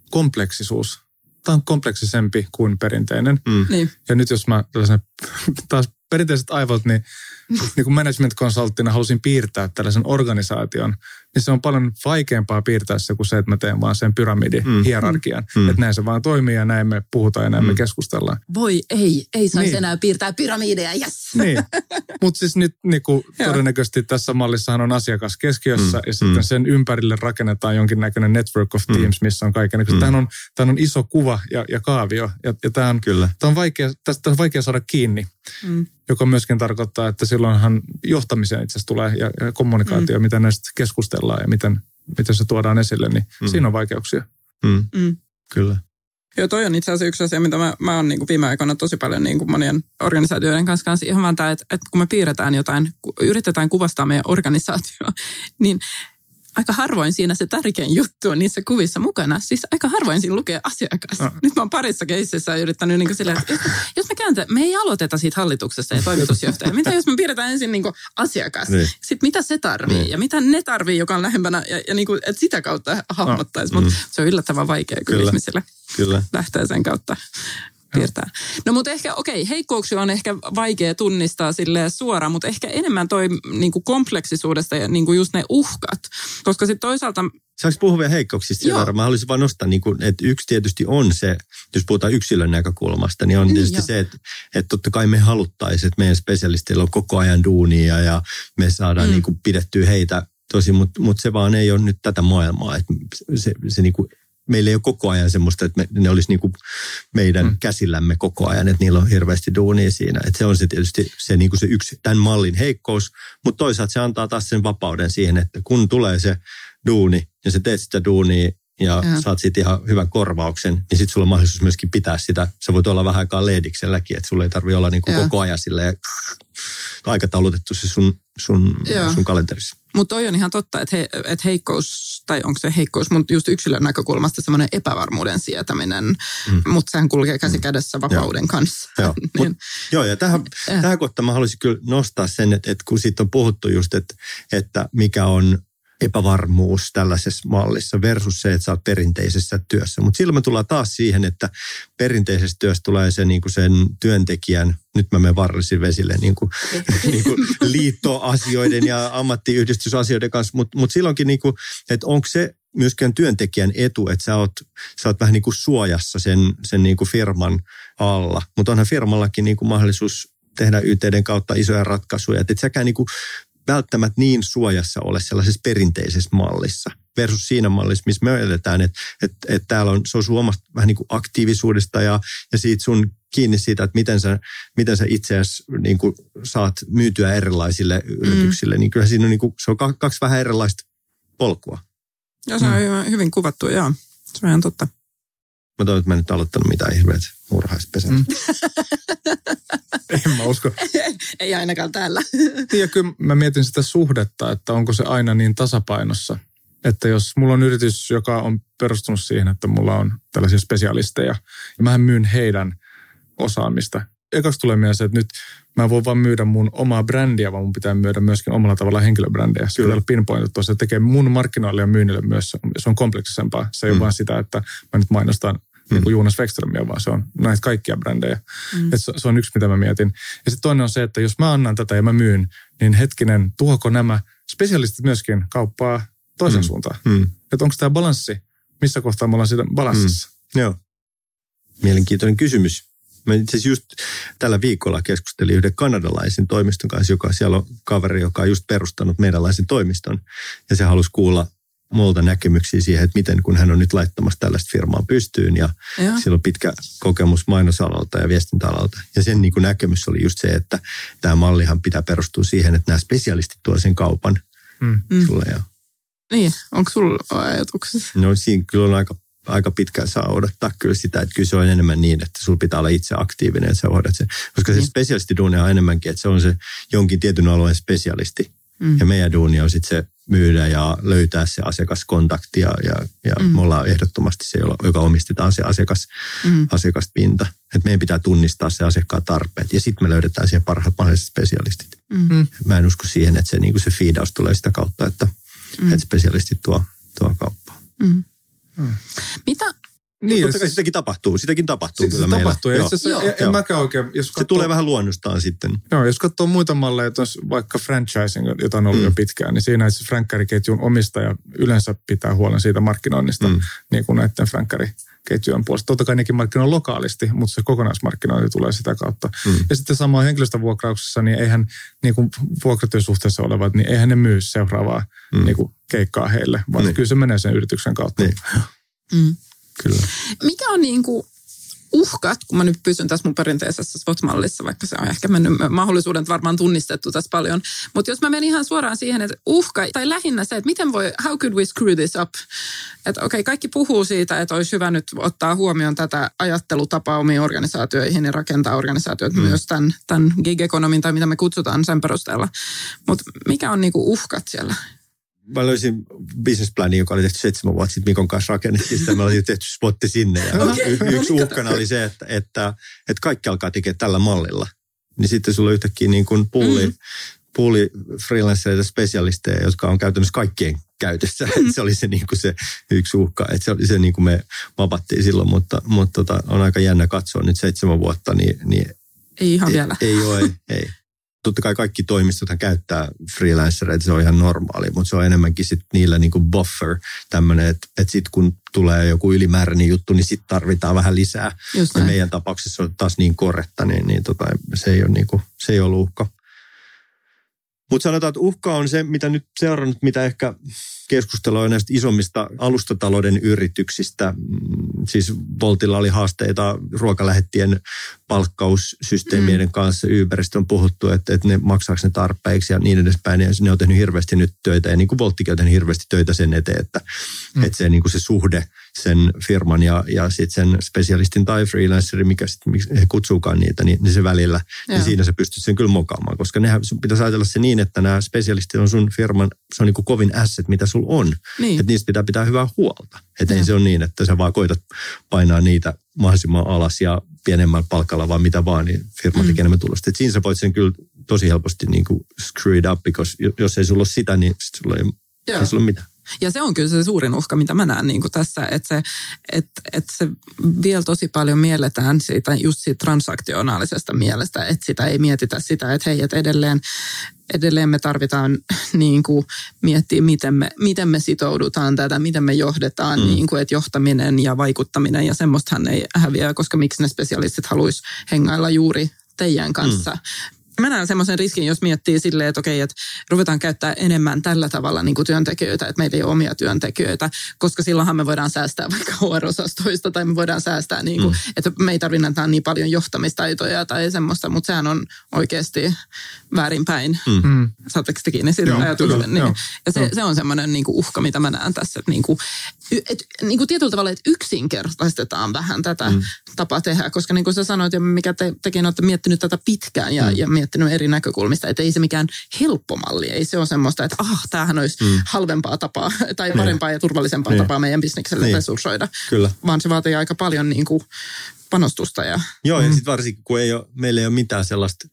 Speaker 2: kompleksisuus tämä on kompleksisempi kuin perinteinen. Mm. Niin. Ja nyt jos mä taas perinteiset aivot, niin, niin kuin management consulttina halusin piirtää tällaisen organisaation, niin se on paljon vaikeampaa piirtää se kuin se, että mä teen vaan sen pyramidin mm. hierarkian. Mm. Että näin se vaan toimii ja näin me puhutaan ja näin mm. me keskustellaan.
Speaker 1: Voi ei, ei saisi niin. enää piirtää pyramideja, yes.
Speaker 2: Niin, mutta siis nyt niin kuin todennäköisesti tässä mallissahan on asiakas keskiössä mm. ja sitten mm. sen ympärille rakennetaan jonkinnäköinen network of mm. teams, missä on kaiken. Mm. Tämä on, tämä on iso kuva ja, ja kaavio ja, ja tämä on, Kyllä. Tämä on vaikea, tästä on vaikea saada kiinni. Mm. Joka myöskin tarkoittaa, että silloinhan johtamiseen itse asiassa tulee ja, ja kommunikaatio, mm. miten näistä keskustellaan ja miten, miten se tuodaan esille, niin mm. siinä on vaikeuksia.
Speaker 3: Mm. Mm. Kyllä.
Speaker 1: Joo, toi on itse asiassa yksi asia, mitä mä, mä oon niin viime aikoina tosi paljon niin kuin monien organisaatioiden kanssa, kanssa ihan vaan tämä, että, että kun me piirretään jotain, yritetään kuvastaa meidän organisaatio, niin aika harvoin siinä se tärkein juttu on niissä kuvissa mukana. Siis aika harvoin siinä lukee asiakas. No. Nyt mä oon parissa keisissä yrittänyt niin silleen, että jos, jos me kääntää, me ei aloiteta siitä hallituksessa ja toimitusjohtaja. Mitä jos me piirretään ensin niin asiakas? Niin. Sitten mitä se tarvii niin. ja mitä ne tarvii, joka on lähempänä ja, ja niin kuin, että sitä kautta hahmottaisi. No. Mutta mm. se on yllättävän vaikea kyllä, kyllä. ihmisille kyllä. lähteä sen kautta piirtää. No mutta ehkä, okei, okay, heikkouksia on ehkä vaikea tunnistaa sille suoraan, mutta ehkä enemmän toi niin kuin kompleksisuudesta ja niin kuin just ne uhkat. Koska sitten toisaalta...
Speaker 3: Saanko puhua vielä heikkouksista Joo. Mä haluaisin vain nostaa, niin kuin, että yksi tietysti on se, jos puhutaan yksilön näkökulmasta, niin on niin, tietysti jo. se, että, että totta kai me haluttaisiin, että meidän spesialisteilla on koko ajan duunia ja me saadaan mm. niin kuin pidettyä heitä tosi, mutta mut se vaan ei ole nyt tätä maailmaa. Että se, se niin kuin meillä ei ole koko ajan semmoista, että me, ne olisi niin kuin meidän mm. käsillämme koko ajan, että niillä on hirveästi duunia siinä. Että se on se tietysti se, niin kuin se yksi tämän mallin heikkous, mutta toisaalta se antaa taas sen vapauden siihen, että kun tulee se duuni ja sä teet sitä duunia ja, ja. saat siitä ihan hyvän korvauksen, niin sitten sulla on mahdollisuus myöskin pitää sitä. Sä voit olla vähän aikaa leedikselläkin, että sulla ei tarvitse olla niin kuin koko ajan silleen aikataulutettu se sun, sun, sun kalenterissa.
Speaker 1: Mutta toi on ihan totta, että, he, että heikkous, tai onko se heikkous, mutta just yksilön näkökulmasta semmoinen epävarmuuden sietäminen, mm. mutta sehän kulkee käsi mm. kädessä vapauden joo. kanssa.
Speaker 3: Joo, niin. Mut, joo ja tähän, äh. tähän kohtaan mä haluaisin kyllä nostaa sen, että, että kun siitä on puhuttu just, että, että mikä on epävarmuus tällaisessa mallissa versus se, että sä oot perinteisessä työssä. Mutta silloin me tullaan taas siihen, että perinteisessä työssä tulee se niin kuin sen työntekijän, nyt mä menen varrellisin vesille, niin kuin, niin kuin liittoasioiden ja ammattiyhdistysasioiden kanssa, mutta mut silloinkin, niin kuin, että onko se myöskään työntekijän etu, että sä oot, sä oot vähän niin kuin suojassa sen, sen niin kuin firman alla, mutta onhan firmallakin niin kuin mahdollisuus tehdä YTden kautta isoja ratkaisuja. Että et säkään niin kuin välttämättä niin suojassa ole sellaisessa perinteisessä mallissa versus siinä mallissa, missä me eletään, että, että, että täällä on, se on suomasta vähän niin kuin aktiivisuudesta ja, ja siitä sun kiinni siitä, että miten sä, miten sä itse asiassa niin kuin saat myytyä erilaisille mm. yrityksille, niin kyllä siinä on, niin kuin, se on kaksi vähän erilaista polkua.
Speaker 1: Ja se on mm. hyvin kuvattu, joo. Se on ihan totta.
Speaker 3: Mä toivon, että mä en nyt aloittanut mitään ihmeitä murhaispesät. Mm.
Speaker 2: en mä usko.
Speaker 1: Ei ainakaan täällä.
Speaker 2: ja kyllä mä mietin sitä suhdetta, että onko se aina niin tasapainossa. Että jos mulla on yritys, joka on perustunut siihen, että mulla on tällaisia spesialisteja, ja mä myyn heidän osaamista. Ekaksi tulee mieleen se, että nyt mä voin vaan myydä mun omaa brändiä, vaan mun pitää myydä myöskin omalla tavalla henkilöbrändiä. Se pitää olla pinpointattua. Se tekee mun markkinoille ja myynnille myös, se on kompleksisempaa. Se ei mm. ole vaan sitä, että mä nyt mainostan mm. niin kuin Jonas Wexströmiä, vaan se on näitä kaikkia brändejä. Mm. Et se, se on yksi, mitä mä mietin. Ja sitten toinen on se, että jos mä annan tätä ja mä myyn, niin hetkinen, tuoko nämä spesialistit myöskin kauppaa toisen mm. suuntaan? Mm. Että onko tämä balanssi? Missä kohtaa me ollaan siitä balanssissa?
Speaker 3: Mm. Joo. Mielenkiintoinen kysymys. Mä itse just tällä viikolla keskustelin yhden kanadalaisen toimiston kanssa, joka siellä on kaveri, joka on just perustanut meidänlaisen toimiston. Ja se halusi kuulla multa näkemyksiä siihen, että miten kun hän on nyt laittamassa tällaista firmaa pystyyn ja Joo. sillä on pitkä kokemus mainosalalta ja viestintäalalta. Ja sen niin kuin näkemys oli just se, että tämä mallihan pitää perustua siihen, että nämä spesialistit tuo sen kaupan mm. sulle. Ja...
Speaker 1: Niin, onko sulla ajatuksia?
Speaker 3: No siinä kyllä on aika aika pitkään saa odottaa kyllä sitä, että kyllä se on enemmän niin, että sulla pitää olla itse aktiivinen, että sä hoidat sen. Koska se mm. spesialistiduuni on enemmänkin, että se on se jonkin tietyn alueen spesialisti. Mm. Ja meidän duuni on sitten se myydä ja löytää se asiakaskontakti ja, ja, ja mm. me ollaan ehdottomasti se, joka omistetaan se asiakas, mm. asiakaspinta. Että meidän pitää tunnistaa se asiakkaan tarpeet ja sitten me löydetään siihen parhaat mahdolliset spesialistit. Mm. Mä en usko siihen, että se, niin se fiidaus tulee sitä kautta, että, mm. että spesialistit tuo, tuo kauppaa. Mm.
Speaker 1: Mm. Mitä,
Speaker 3: Niin, Totta kai se, sitäkin tapahtuu. Sitäkin tapahtuu
Speaker 2: se,
Speaker 3: kyllä
Speaker 2: se
Speaker 3: meillä.
Speaker 2: tapahtuu. Joo. Itse asiassa, en mäkään oikein, jos
Speaker 3: katsoo, se tulee vähän luonnostaan sitten.
Speaker 2: Joo, jos katsoo muita malleja, että vaikka franchising, jota on ollut mm. jo pitkään, niin siinä se frankkäriketjun omistaja yleensä pitää huolen siitä markkinoinnista, mm. niin kuin näiden frankkäriketjujen puolesta. Totta kai nekin markkinoi lokaalisti, mutta se kokonaismarkkinointi tulee sitä kautta. Mm. Ja sitten sama henkilöstövuokrauksessa, niin eihän niin kuin vuokratyösuhteessa olevat, niin eihän ne myy seuraavaa mm. niin kuin keikkaa heille, vaan mm. kyllä se menee sen yrityksen kautta. Niin.
Speaker 1: Mm. Kyllä. Mikä on niin kuin uhkat, kun mä nyt pysyn tässä mun perinteisessä SWOT-mallissa, vaikka se on ehkä mennyt mahdollisuudet varmaan tunnistettu tässä paljon. Mutta jos mä menen ihan suoraan siihen, että uhka, tai lähinnä se, että miten voi, how could we screw this up? Että okei, okay, kaikki puhuu siitä, että olisi hyvä nyt ottaa huomioon tätä ajattelutapaa omiin organisaatioihin ja rakentaa organisaatioita mm. myös tämän, tämän gig-ekonomin tai mitä me kutsutaan sen perusteella. Mutta mikä on niinku uhkat siellä?
Speaker 3: Mä löysin businessplanin, joka oli tehty seitsemän vuotta sitten Mikon kanssa rakennettiin sitä. Me oltiin tehty spotti sinne. Ja okay. y- yksi uhkana oli se, että, että, että kaikki alkaa tekemään tällä mallilla. Niin sitten sulla yhtäkkiä niin kuin pulli, mm. pulli freelancereita, spesialisteja, jotka on käytännössä kaikkien käytössä. Mm. se oli se, niin kuin se yksi uhka. Että se oli se, niin kuin me vapattiin silloin, mutta, mutta tota, on aika jännä katsoa nyt seitsemän vuotta. Niin, niin
Speaker 1: ei ihan vielä.
Speaker 3: Ei, ei ole, ei. ei totta kai kaikki toimistot käyttää freelancereita, se on ihan normaali, mutta se on enemmänkin sit niillä niin kuin buffer, tämmöinen, että, että sitten kun tulee joku ylimääräinen juttu, niin sitten tarvitaan vähän lisää. Ja meidän tapauksessa on taas niin korretta, niin, niin tota, se, ei ole niin kuin, se ei ole uhka. Mutta sanotaan, että uhka on se, mitä nyt seurannut, mitä ehkä keskustelua näistä isommista alustatalouden yrityksistä. Mm, siis Voltilla oli haasteita ruokalähettien palkkaussysteemien mm. kanssa. Uberista on puhuttu, että, että ne maksaako ne tarpeeksi ja niin edespäin. Ja ne on tehnyt hirveästi nyt töitä ja niin kuin Volttikin on tehnyt hirveästi töitä sen eteen, että, mm. että se, niin kuin se suhde sen firman ja, ja sitten sen specialistin tai freelancerin, mikä sitten he kutsuukaan niitä, niin, niin se välillä, niin siinä se pystyt sen kyllä mokaamaan, koska nehän, pitäisi ajatella se niin, että nämä specialistit on sun firman, se on niin kuin kovin asset, mitä sulla on. Niin. Että niistä pitää pitää hyvää huolta. Että ei se ole niin, että sä vaan koitat painaa niitä mahdollisimman alas ja pienemmällä palkalla vaan mitä vaan, niin firma mm. tekee enemmän tulosta. Että siinä sä voit sen kyllä tosi helposti niin kuin screw it up, because jos ei sulla ole sitä, niin sit sulla ei, ei sulla ole mitään.
Speaker 1: Ja se on kyllä se suurin uhka, mitä mä näen niin kuin tässä, että se, että, että se vielä tosi paljon mielletään siitä just siitä transaktionaalisesta mielestä, että sitä ei mietitä sitä, että hei, että edelleen, edelleen me tarvitaan niin kuin miettiä, miten me, miten me sitoudutaan tätä, miten me johdetaan, mm. niin kuin, että johtaminen ja vaikuttaminen ja semmoistahan ei häviä, koska miksi ne spesialistit haluaisi hengailla juuri teidän kanssa. Mm mä näen semmoisen riskin, jos miettii silleen, että okei, että ruvetaan käyttää enemmän tällä tavalla niin kuin työntekijöitä, että meillä ei ole omia työntekijöitä, koska silloinhan me voidaan säästää vaikka HR-osastoista tai me voidaan säästää, niin kuin, mm. että me ei tarvitse niin paljon johtamistaitoja tai semmoista, mutta sehän on oikeasti väärinpäin. Mm. mm. Saatteko te kiinni siitä ajatukselle? Niin. Ja se, se on semmoinen niin kuin uhka, mitä mä näen tässä, että, niin kuin, et, niin kuin tietyllä tavalla, että yksinkertaistetaan vähän tätä mm. tapaa tehdä, koska niin kuin sä sanoit, ja mikä te, tekin olette miettinyt tätä pitkään ja, mm. ja miettinyt eri näkökulmista, että ei se mikään helppo malli, ei se ole semmoista, että ah, tämähän olisi mm. halvempaa tapaa tai niin. parempaa niin. ja turvallisempaa niin. tapaa meidän bisnekselle niin. resurssoida, Kyllä. vaan se vaatii aika paljon niin kuin panostusta. Ja,
Speaker 3: Joo, ja mm. sitten varsinkin kun ei ole, meillä ei ole mitään sellaista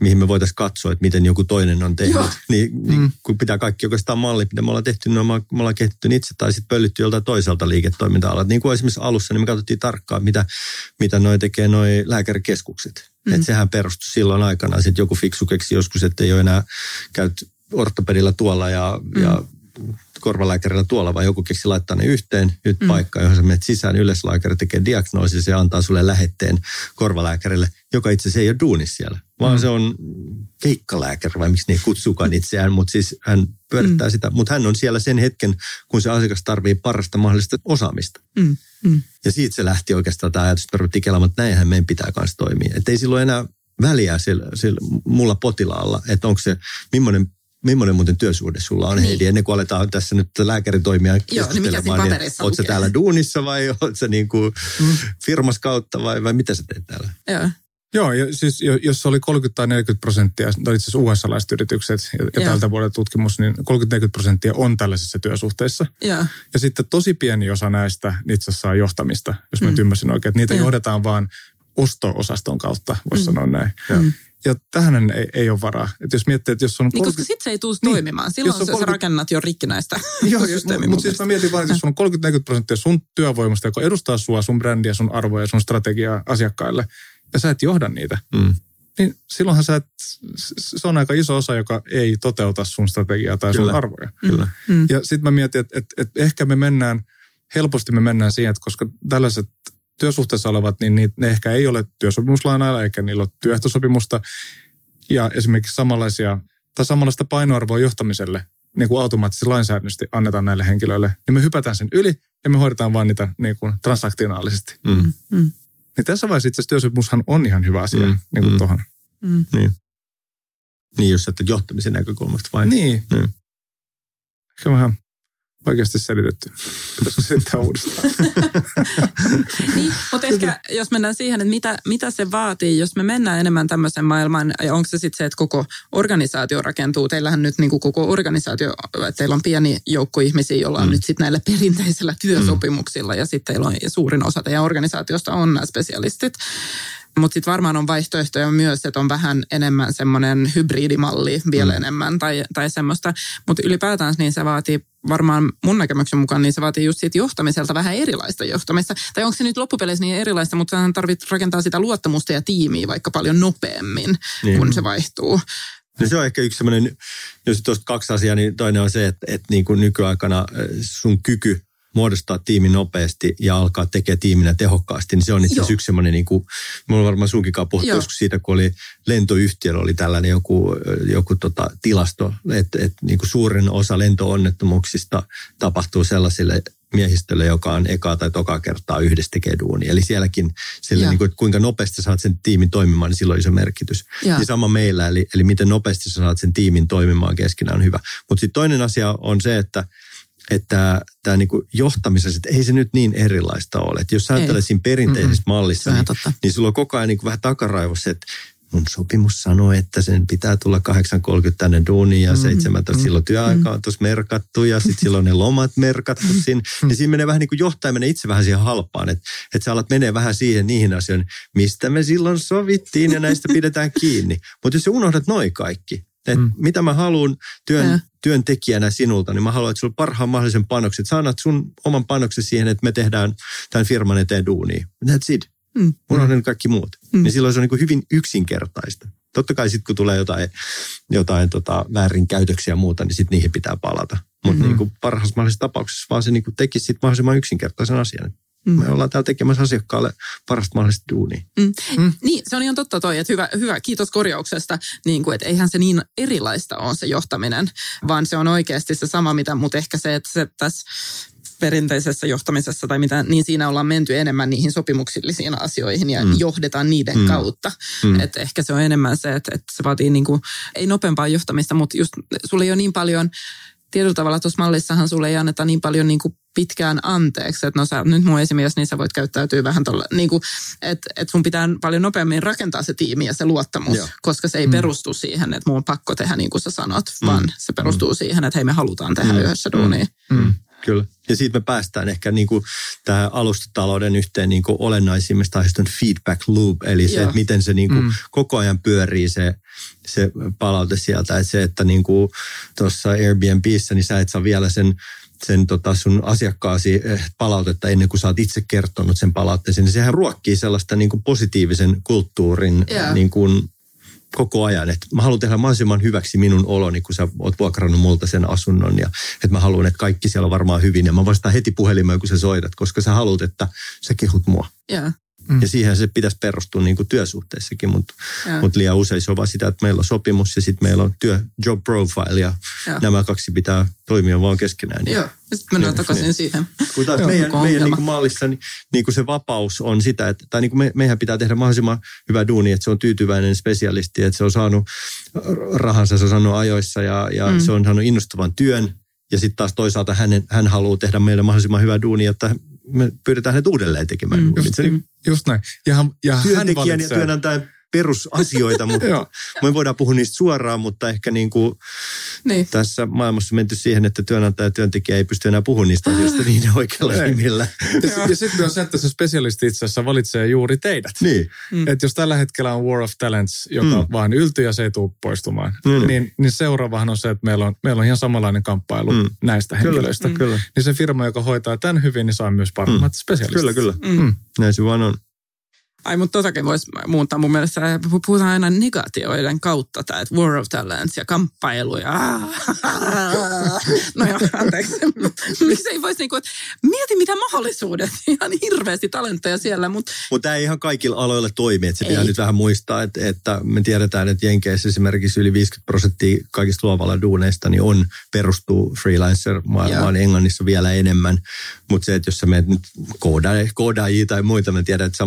Speaker 3: mihin me voitaisiin katsoa, että miten joku toinen on tehnyt. Niin, niin mm. kun pitää kaikki oikeastaan malli, mitä me ollaan tehty, niin me ollaan kehitetty itse tai sitten pölytty joltain toiselta liiketoiminta-alalta. Niin kuin esimerkiksi alussa, niin me katsottiin tarkkaan, mitä, mitä noi tekee noi lääkärikeskukset. Mm. Että sehän perustui silloin aikana. Sitten joku fiksu keksi joskus, että ei ole enää käyt ortopedilla tuolla ja, mm. ja korvalääkärillä tuolla, vaan joku keksi laittaa ne yhteen nyt mm. paikkaan, johon sä menet sisään. Yleislääkäri tekee diagnoosi ja antaa sulle lähetteen korvalääkärille, joka itse asiassa ei ole duunis siellä, vaan mm. se on keikkalääkäri, vai miksi ne kutsukaan itseään, mutta siis hän pyörittää mm. sitä. Mutta hän on siellä sen hetken, kun se asiakas tarvii parasta mahdollista osaamista. Mm. Mm. Ja siitä se lähti oikeastaan tämä ajatus, että että näinhän meidän pitää kanssa toimia. Että ei silloin enää väliä sillä, sillä mulla potilaalla, että onko se, millainen Millainen muuten työsuhde sulla on, niin. Heidi, ennen kuin aletaan tässä nyt lääkäritoimia keskustelemaan, niin, niin oletko täällä duunissa vai oletko niin kuin mm. firmas kautta vai, vai mitä sä teet täällä?
Speaker 2: Joo. Joo, ja siis jos oli 30 tai 40 prosenttia, tai itse asiassa USA-laiset yritykset ja, ja tältä vuodelta tutkimus, niin 30-40 prosenttia on tällaisissa työsuhteissa. Ja. ja sitten tosi pieni osa näistä itse asiassa saa johtamista, jos mä mm. ymmärsin oikein, että niitä ja. johdetaan vaan osto-osaston kautta, voisi mm. sanoa näin. Ja. Mm. Ja tähän ei, ei ole varaa. Että jos miettii, että jos on...
Speaker 1: Niin, 30... koska sitten se ei tule niin, toimimaan. Silloin sä, 30... sä rakennat jo rikkinäistä
Speaker 2: Joo, mutta siis mä mietin vaan, että jos on 30-40 prosenttia sun työvoimasta, joka edustaa sua, sun brändiä, sun arvoja, sun strategiaa asiakkaille, ja sä et johda niitä, mm. niin silloinhan sä et, se on aika iso osa, joka ei toteuta sun strategiaa tai sun Kyllä. arvoja. Kyllä. Mm. Ja sitten mä mietin, että, että, että ehkä me mennään, helposti me mennään siihen, että koska tällaiset työsuhteessa olevat, niin ne ehkä ei ole työsopimuslainailla eikä niillä ole työehtosopimusta. Ja esimerkiksi samanlaisia tai samanlaista painoarvoa johtamiselle niin kuin automaattisesti lainsäädännöllisesti annetaan näille henkilöille, niin me hypätään sen yli ja me hoidetaan vaan niitä niin kuin transaktionaalisesti. Mm. Mm. Niin tässä vaiheessa itse asiassa työsopimushan on ihan hyvä asia mm. niin kuin mm. tuohon.
Speaker 3: Mm. Niin. Niin, jos että johtamisen näkökulmasta vain.
Speaker 2: Niin. niin. Ehkä vähän Oikeasti selitetty. Pitäisikö selittää uudestaan?
Speaker 1: niin, mutta ehkä jos mennään siihen, että mitä, mitä se vaatii, jos me mennään enemmän tämmöisen maailmaan, ja onko se sitten se, että koko organisaatio rakentuu, teillähän nyt niin kuin koko organisaatio, että teillä on pieni joukko ihmisiä, joilla on mm. nyt sitten näillä perinteisillä työsopimuksilla, mm. ja sitten teillä on suurin osa teidän organisaatiosta on nämä spesialistit. Mutta sitten varmaan on vaihtoehtoja myös, että on vähän enemmän semmoinen hybridimalli vielä mm. enemmän tai, tai semmoista. Mutta ylipäätään niin se vaatii varmaan mun näkemyksen mukaan, niin se vaatii just siitä johtamiselta vähän erilaista johtamista. Tai onko se nyt loppupeleissä niin erilaista, mutta sehän tarvitsee rakentaa sitä luottamusta ja tiimiä vaikka paljon nopeammin, niin. kun se vaihtuu.
Speaker 3: No se on ehkä yksi semmoinen, jos tuosta kaksi asiaa, niin toinen on se, että, että niin kuin nykyaikana sun kyky muodostaa tiimi nopeasti ja alkaa tekemään tiiminä tehokkaasti, niin se on itse asiassa yksi semmoinen, niin kuin, mulla on varmaan sunkin puhuttu joskus siitä, kun oli lentoyhtiöllä oli tällainen joku, joku tota, tilasto, että, että niin kuin suurin osa lentoonnettomuuksista tapahtuu sellaisille miehistölle, joka on ekaa tai toka kertaa yhdessä tekee duuni. Eli sielläkin sille, niin kuin, että kuinka nopeasti saat sen tiimin toimimaan, niin silloin on iso merkitys. Ja, ja sama meillä, eli, eli miten nopeasti saat sen tiimin toimimaan keskenään on hyvä. Mutta sitten toinen asia on se, että että tämä niinku johtamisessa, että ei se nyt niin erilaista ole. Että jos sä ajattelet siinä perinteisessä mm mallissa, niin, niin sulla on koko ajan niinku vähän takaraivossa, että mun sopimus sanoo, että sen pitää tulla 8.30 tänne duuniin ja 17 mm, silloin työaika on tuossa merkattu ja sitten silloin ne lomat merkattu siinä. Niin siinä menee vähän niin kuin johtaja menee itse vähän siihen halpaan, että, että sä alat menee vähän siihen niihin asioihin, mistä me silloin sovittiin ja näistä pidetään kiinni. Mutta jos sä unohdat noin kaikki, että mm. mitä mä haluan työn, työntekijänä sinulta, niin mä haluan, että sulla on parhaan mahdollisen panoksen. Sä annat sun oman panoksen siihen, että me tehdään tämän firman eteen duunia. That's it. Mm. Unohdan kaikki muut. Mm. Niin silloin se on niin hyvin yksinkertaista. Totta kai sitten kun tulee jotain, jotain tota, väärinkäytöksiä ja muuta, niin sitten niihin pitää palata. Mutta mm-hmm. niin parhaassa mahdollisessa tapauksessa vaan se niin tekisi sit mahdollisimman yksinkertaisen asian. Mm. Me ollaan täällä tekemässä asiakkaalle parasta mahdollista duunia. Mm.
Speaker 1: Mm. Niin, se on ihan totta toi, että hyvä, hyvä kiitos korjauksesta, niin kuin, että eihän se niin erilaista ole se johtaminen, vaan se on oikeasti se sama, mitä, mutta ehkä se, että se tässä perinteisessä johtamisessa tai mitä, niin siinä ollaan menty enemmän niihin sopimuksillisiin asioihin ja mm. johdetaan niiden mm. kautta. Mm. Et ehkä se on enemmän se, että, että se vaatii niin kuin, ei nopeampaa johtamista, mutta just sulla ei ole niin paljon tietyllä tavalla tuossa mallissahan sulle ei anneta niin paljon niin kuin pitkään anteeksi, että no sä nyt mun esimies, niin sä voit käyttäytyä vähän tuolla, niin kuin, että, että sun pitää paljon nopeammin rakentaa se tiimi ja se luottamus, Joo. koska se ei mm. perustu siihen, että mun on pakko tehdä niin kuin sä sanot, mm. vaan se perustuu mm. siihen, että hei me halutaan tehdä mm. yhdessä duunia. Mm.
Speaker 3: Kyllä. Ja siitä me päästään ehkä niin kuin tähän alustatalouden yhteen niin kuin olennaisimmista aiheista feedback loop, eli se, että miten se niin kuin mm. koko ajan pyörii se, se palaute sieltä. Että se, että niin kuin tuossa Airbnbissä, niin sä et saa vielä sen sen tota sun asiakkaasi eh, palautetta ennen kuin sä oot itse kertonut sen palautteeseen, niin sehän ruokkii sellaista niin kuin positiivisen kulttuurin yeah. niin kuin koko ajan, että mä haluan tehdä mahdollisimman hyväksi minun oloni, kun sä oot vuokrannut multa sen asunnon ja että mä haluan, että kaikki siellä on varmaan hyvin ja mä vastaan heti puhelimeen, kun sä soitat, koska sä haluat, että sä kehut mua.
Speaker 1: Yeah.
Speaker 3: Mm. Ja siihen se pitäisi perustua niin kuin työsuhteessakin, mutta mut liian usein se on vaan sitä, että meillä on sopimus ja sitten meillä on työ, job profile ja, ja. nämä kaksi pitää toimia vaan keskenään.
Speaker 1: Joo, ja sitten mennään takaisin niin. siihen.
Speaker 3: Kun taas meidän, meidän niin kuin mallissa niin, niin kuin se vapaus on sitä, että tai niin kuin me, meidän pitää tehdä mahdollisimman hyvä duuni, että se on tyytyväinen spesialisti, että se on saanut rahansa, se on saanut ajoissa ja, ja mm. se on saanut innostavan työn. Ja sitten taas toisaalta hän, hän haluaa tehdä meille mahdollisimman hyvä duuni, että me pyydetään hänet uudelleen tekemään. Mm,
Speaker 2: just, niin, just näin. Ja, ja
Speaker 3: Työntekijän ja työnantajan perusasioita, mutta me voidaan puhua niistä suoraan, mutta ehkä niin kuin niin. tässä maailmassa menty siihen, että työnantaja ja työntekijä ei pysty enää puhumaan niistä asioista niin oikealla nimillä.
Speaker 2: Ja, ja sitten on se, että se spesialisti itse asiassa valitsee juuri teidät.
Speaker 3: Niin.
Speaker 2: Mm. Että jos tällä hetkellä on War of Talents, joka mm. vaan yltyy ja se ei tule poistumaan, mm. niin, niin seuraavahan on se, että meillä on, meillä on ihan samanlainen kamppailu mm. näistä henkilöistä. Kyllä, mm. kyllä. Niin se firma, joka hoitaa tämän hyvin, niin saa myös parhaimmat mm. spesialistit.
Speaker 3: Kyllä, kyllä. Mm. Näin se vaan on.
Speaker 1: Ai, mutta totakin voisi muuttaa mun mielestä. Puhutaan aina negatioiden kautta, tämä, että War of Talents ja kamppailu ja... No joo, anteeksi. Miksi ei voisi niinku, että mieti mitä mahdollisuudet. Ihan hirveästi talentteja siellä, mutta...
Speaker 3: Mutta tämä ei ihan kaikilla aloilla toimi, että se pitää nyt vähän muistaa, että, että me tiedetään, että Jenkeissä esimerkiksi yli 50 prosenttia kaikista luovalla duuneista niin on, perustuu freelancer-maailmaan, Englannissa vielä enemmän. Mutta se, että jos sä menet nyt koodaajia tai muita, mä tiedän, että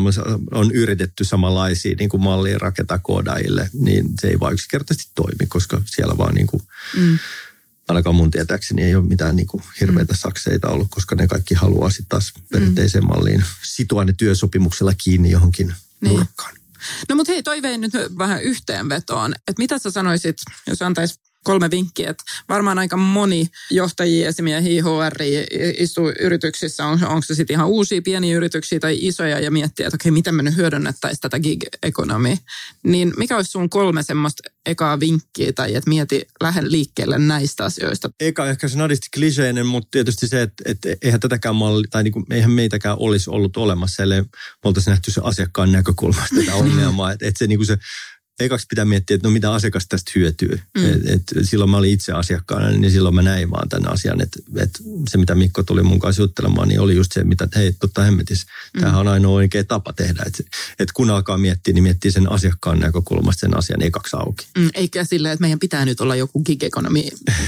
Speaker 3: on on yritetty samanlaisia niin kuin mallia rakentaa koodaajille, niin se ei vaan yksinkertaisesti toimi, koska siellä vaan niin kuin, mm. ainakaan mun tietääkseni ei ole mitään niin kuin hirveitä mm. sakseita ollut, koska ne kaikki haluaa sitten taas perinteiseen mm. malliin sitoa ne työsopimuksella kiinni johonkin niin. nurkkaan.
Speaker 1: No mutta hei, toiveen nyt vähän yhteenvetoon. Että mitä sä sanoisit, jos antaisi kolme vinkkiä, että varmaan aika moni johtajia, esimiehiä, HR istuu yrityksissä, on, onko se sitten ihan uusia pieniä yrityksiä tai isoja ja miettii, että okei, miten me nyt hyödynnettäisiin tätä gig economy. Niin mikä olisi sun kolme semmoista ekaa vinkkiä tai että mieti, lähden liikkeelle näistä asioista?
Speaker 3: Eka ehkä se nadisti kliseinen, mutta tietysti se, että, että eihän tätäkään malli, tai niin kuin, eihän meitäkään olisi ollut olemassa, ellei me oltaisiin nähty se asiakkaan näkökulmasta tätä ongelmaa. että, että se, niin kuin se ekaksi pitää miettiä, että no mitä asiakas tästä hyötyy. Mm. Et, et silloin mä olin itse asiakkaana, niin silloin mä näin vaan tämän asian, että et se mitä Mikko tuli mun kanssa juttelemaan, niin oli just se, mitä, että hei, totta hemmetis, mm. tämähän on ainoa oikea tapa tehdä. Että et kun alkaa miettiä, niin miettii sen asiakkaan näkökulmasta sen asian ekaksi auki.
Speaker 1: Mm, eikä silleen, että meidän pitää nyt olla joku gig economy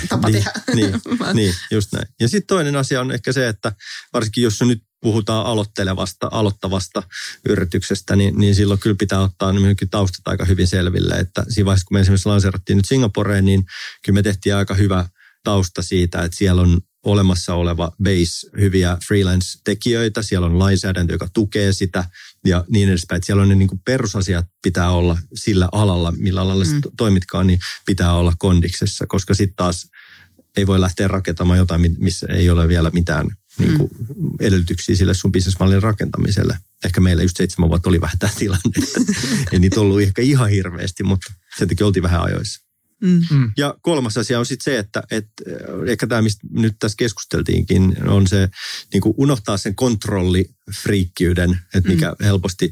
Speaker 1: tapa
Speaker 3: niin,
Speaker 1: tehdä.
Speaker 3: niin, niin, just näin. Ja sitten toinen asia on ehkä se, että varsinkin jos nyt puhutaan aloittelevasta, aloittavasta yrityksestä, niin, niin silloin kyllä pitää ottaa myöskin taustat aika hyvin selville. Että siinä vaiheessa, kun me esimerkiksi lanseerattiin nyt Singaporeen, niin kyllä me tehtiin aika hyvä tausta siitä, että siellä on olemassa oleva base hyviä freelance-tekijöitä, siellä on lainsäädäntö, joka tukee sitä ja niin edespäin. Että siellä on ne niin kuin perusasiat pitää olla sillä alalla, millä alalla mm. toimitkaan, niin pitää olla kondiksessa, koska sitten taas ei voi lähteä rakentamaan jotain, missä ei ole vielä mitään niin kuin mm. edellytyksiä sille sun bisnesmallin rakentamiselle. Ehkä meillä just seitsemän vuotta oli vähän tämä tilanne. Ei niitä ollut ehkä ihan hirveästi, mutta sen takia oltiin vähän ajoissa. Mm. mm. Ja kolmas asia on sitten se, että, että ehkä tämä, mistä nyt tässä keskusteltiinkin, on se niin kuin unohtaa sen kontrollifriikkiyden, että mikä mm. helposti,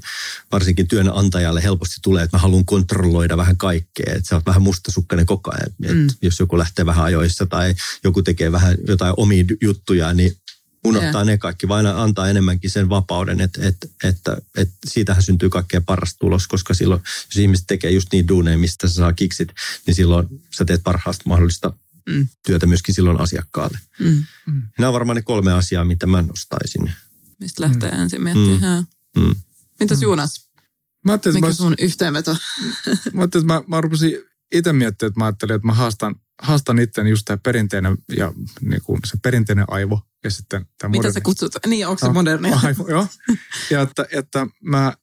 Speaker 3: varsinkin työnantajalle helposti tulee, että mä haluan kontrolloida vähän kaikkea, että sä oot vähän mustasukkainen koko ajan. Että mm. Jos joku lähtee vähän ajoissa tai joku tekee vähän jotain omia juttuja, niin unohtaa yeah. ne kaikki, vaan antaa enemmänkin sen vapauden, että, että, että, että siitähän syntyy kaikkein paras tulos, koska silloin, jos ihmiset tekee just niin duuneja, mistä se saa kiksit, niin silloin sä teet parhaasta mahdollista mm. työtä myöskin silloin asiakkaalle. Mm. Mm. Nämä on varmaan ne kolme asiaa, mitä mä nostaisin.
Speaker 1: Mistä lähtee mm. ensin miettimään? Mm. Mm. Mitäs mm. Juunas? Mä Mikä mä, sun yhteenveto?
Speaker 2: mä ajattelin, että mä, mä rupesin itse miettimään, että mä ajattelin, että mä haastan, haastan itse just tämä perinteinen ja niin kuin se perinteinen aivo ja sitten tämä
Speaker 1: Mitä moderni. sä kutsut? Niin, onko se no, moderni?
Speaker 2: Aivo, joo. Ja että, että mä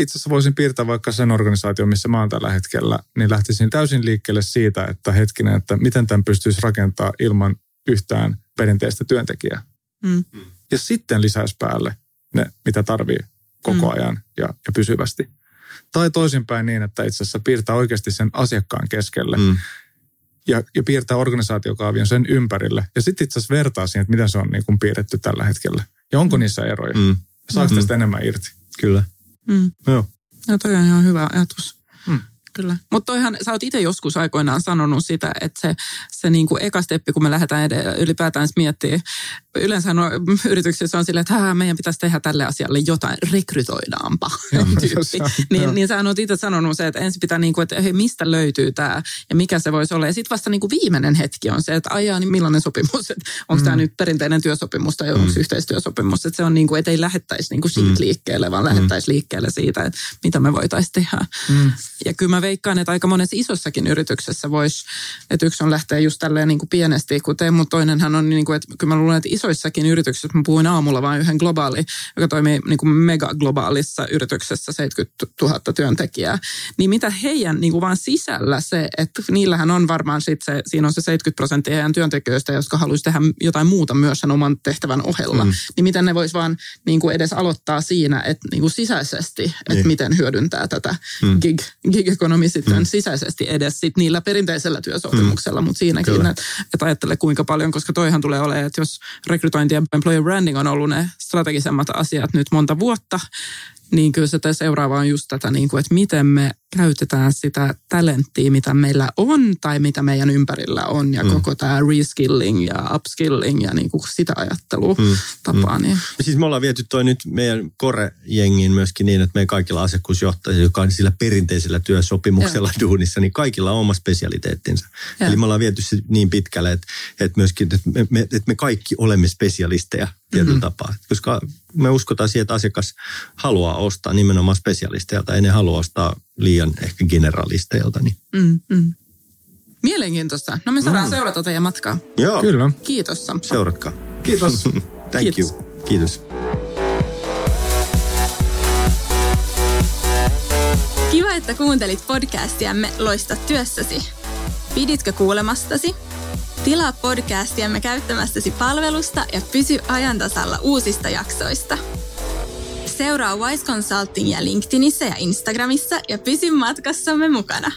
Speaker 2: itse asiassa voisin piirtää vaikka sen organisaation, missä mä oon tällä hetkellä, niin lähtisin täysin liikkeelle siitä, että hetkinen, että miten tämän pystyisi rakentaa ilman yhtään perinteistä työntekijää. Mm. Ja sitten lisäisi päälle ne, mitä tarvii koko mm. ajan ja, ja pysyvästi. Tai toisinpäin niin, että itse asiassa piirtää oikeasti sen asiakkaan keskelle. Mm ja, ja piirtää organisaatiokaavion sen ympärille. Ja sitten itse asiassa vertaa siihen, että miten se on niin kuin piirretty tällä hetkellä. Ja onko niissä eroja? Mm. Saako mm. tästä enemmän irti?
Speaker 3: Kyllä.
Speaker 1: Mm. Joo. No toi on ihan hyvä ajatus. Mm. Kyllä. Mutta toihan, sä oot itse joskus aikoinaan sanonut sitä, että se, se niin kuin eka steppi, kun me lähdetään edellä, ylipäätään miettiä, yleensä no, yrityksissä on silleen, että meidän pitäisi tehdä tälle asialle jotain, rekrytoidaanpa niin, niin sä oot itse sanonut se, että ensin pitää, niin kuin, että hei, mistä löytyy tämä ja mikä se voisi olla. Ja sitten vasta niin kuin viimeinen hetki on se, että ajaa, niin millainen sopimus, että onko mm. tämä nyt perinteinen työsopimus tai onko mm. yhteistyösopimus. Että se on niin kuin, että ei lähettäisi niin kuin siitä mm. liikkeelle, vaan lähettäisi mm. liikkeelle siitä, että mitä me voitaisiin tehdä. Mm. Ja kyllä mä mä veikkaan, että aika monessa isossakin yrityksessä voisi, että yksi on lähteä just tälleen niin kuin pienesti, kuten, mutta toinenhan on, niin kuin, että kyllä mä luulen, että isoissakin yrityksissä, mä puhuin aamulla vain yhden globaali, joka toimii niin kuin megaglobaalissa yrityksessä 70 000 työntekijää, niin mitä heidän niin kuin vaan sisällä se, että niillähän on varmaan sitten se, siinä on se 70 prosenttia heidän työntekijöistä, jotka haluaisi tehdä jotain muuta myös sen oman tehtävän ohella, mm. niin miten ne vois vaan niin kuin edes aloittaa siinä, että niin kuin sisäisesti, että niin. miten hyödyntää tätä mm. gig, gig-ekonomi sitten mm. sisäisesti edes sit niillä perinteisellä työsopimuksella, mm. mutta siinäkin, että, että ajattele kuinka paljon, koska toihan tulee olemaan, että jos rekrytointi ja employer branding on ollut ne strategisemmat asiat nyt monta vuotta, niin kyllä se seuraava on just tätä, niin kuin, että miten me käytetään sitä talenttia, mitä meillä on tai mitä meidän ympärillä on ja mm. koko tämä reskilling ja upskilling ja niin kuin sitä ajattelua mm. tapaa. Mm. Niin.
Speaker 3: Siis me ollaan viety toi nyt meidän kore-jengiin myöskin niin, että meidän kaikilla asiakkuusjohtajilla, joka on sillä perinteisellä työsopimuksella ja. duunissa, niin kaikilla on oma spesialiteettinsa. Ja. Eli me ollaan viety se niin pitkälle, että, että myöskin, että me, me, että me kaikki olemme spesialisteja tietyllä mm-hmm. tapaa. Koska me uskotaan siihen, että asiakas haluaa ostaa nimenomaan spesialisteilta, ei ne halua ostaa liian ehkä generalisteilta. Niin.
Speaker 1: Mm, mm. Mielenkiintoista. No me saadaan mm. seurata teidän matkaa.
Speaker 3: Joo.
Speaker 2: Kyllä.
Speaker 1: Kiitos Sampo.
Speaker 3: Seuratkaa.
Speaker 2: Kiitos.
Speaker 3: Thank Kiitos. you. Kiitos.
Speaker 4: Kiva, että kuuntelit podcastiamme Loista työssäsi. Piditkö kuulemastasi? Tilaa podcastiamme käyttämästäsi palvelusta ja pysy ajantasalla uusista jaksoista. Seuraa Wise Consultingia LinkedInissä ja Instagramissa ja pysy matkassamme mukana.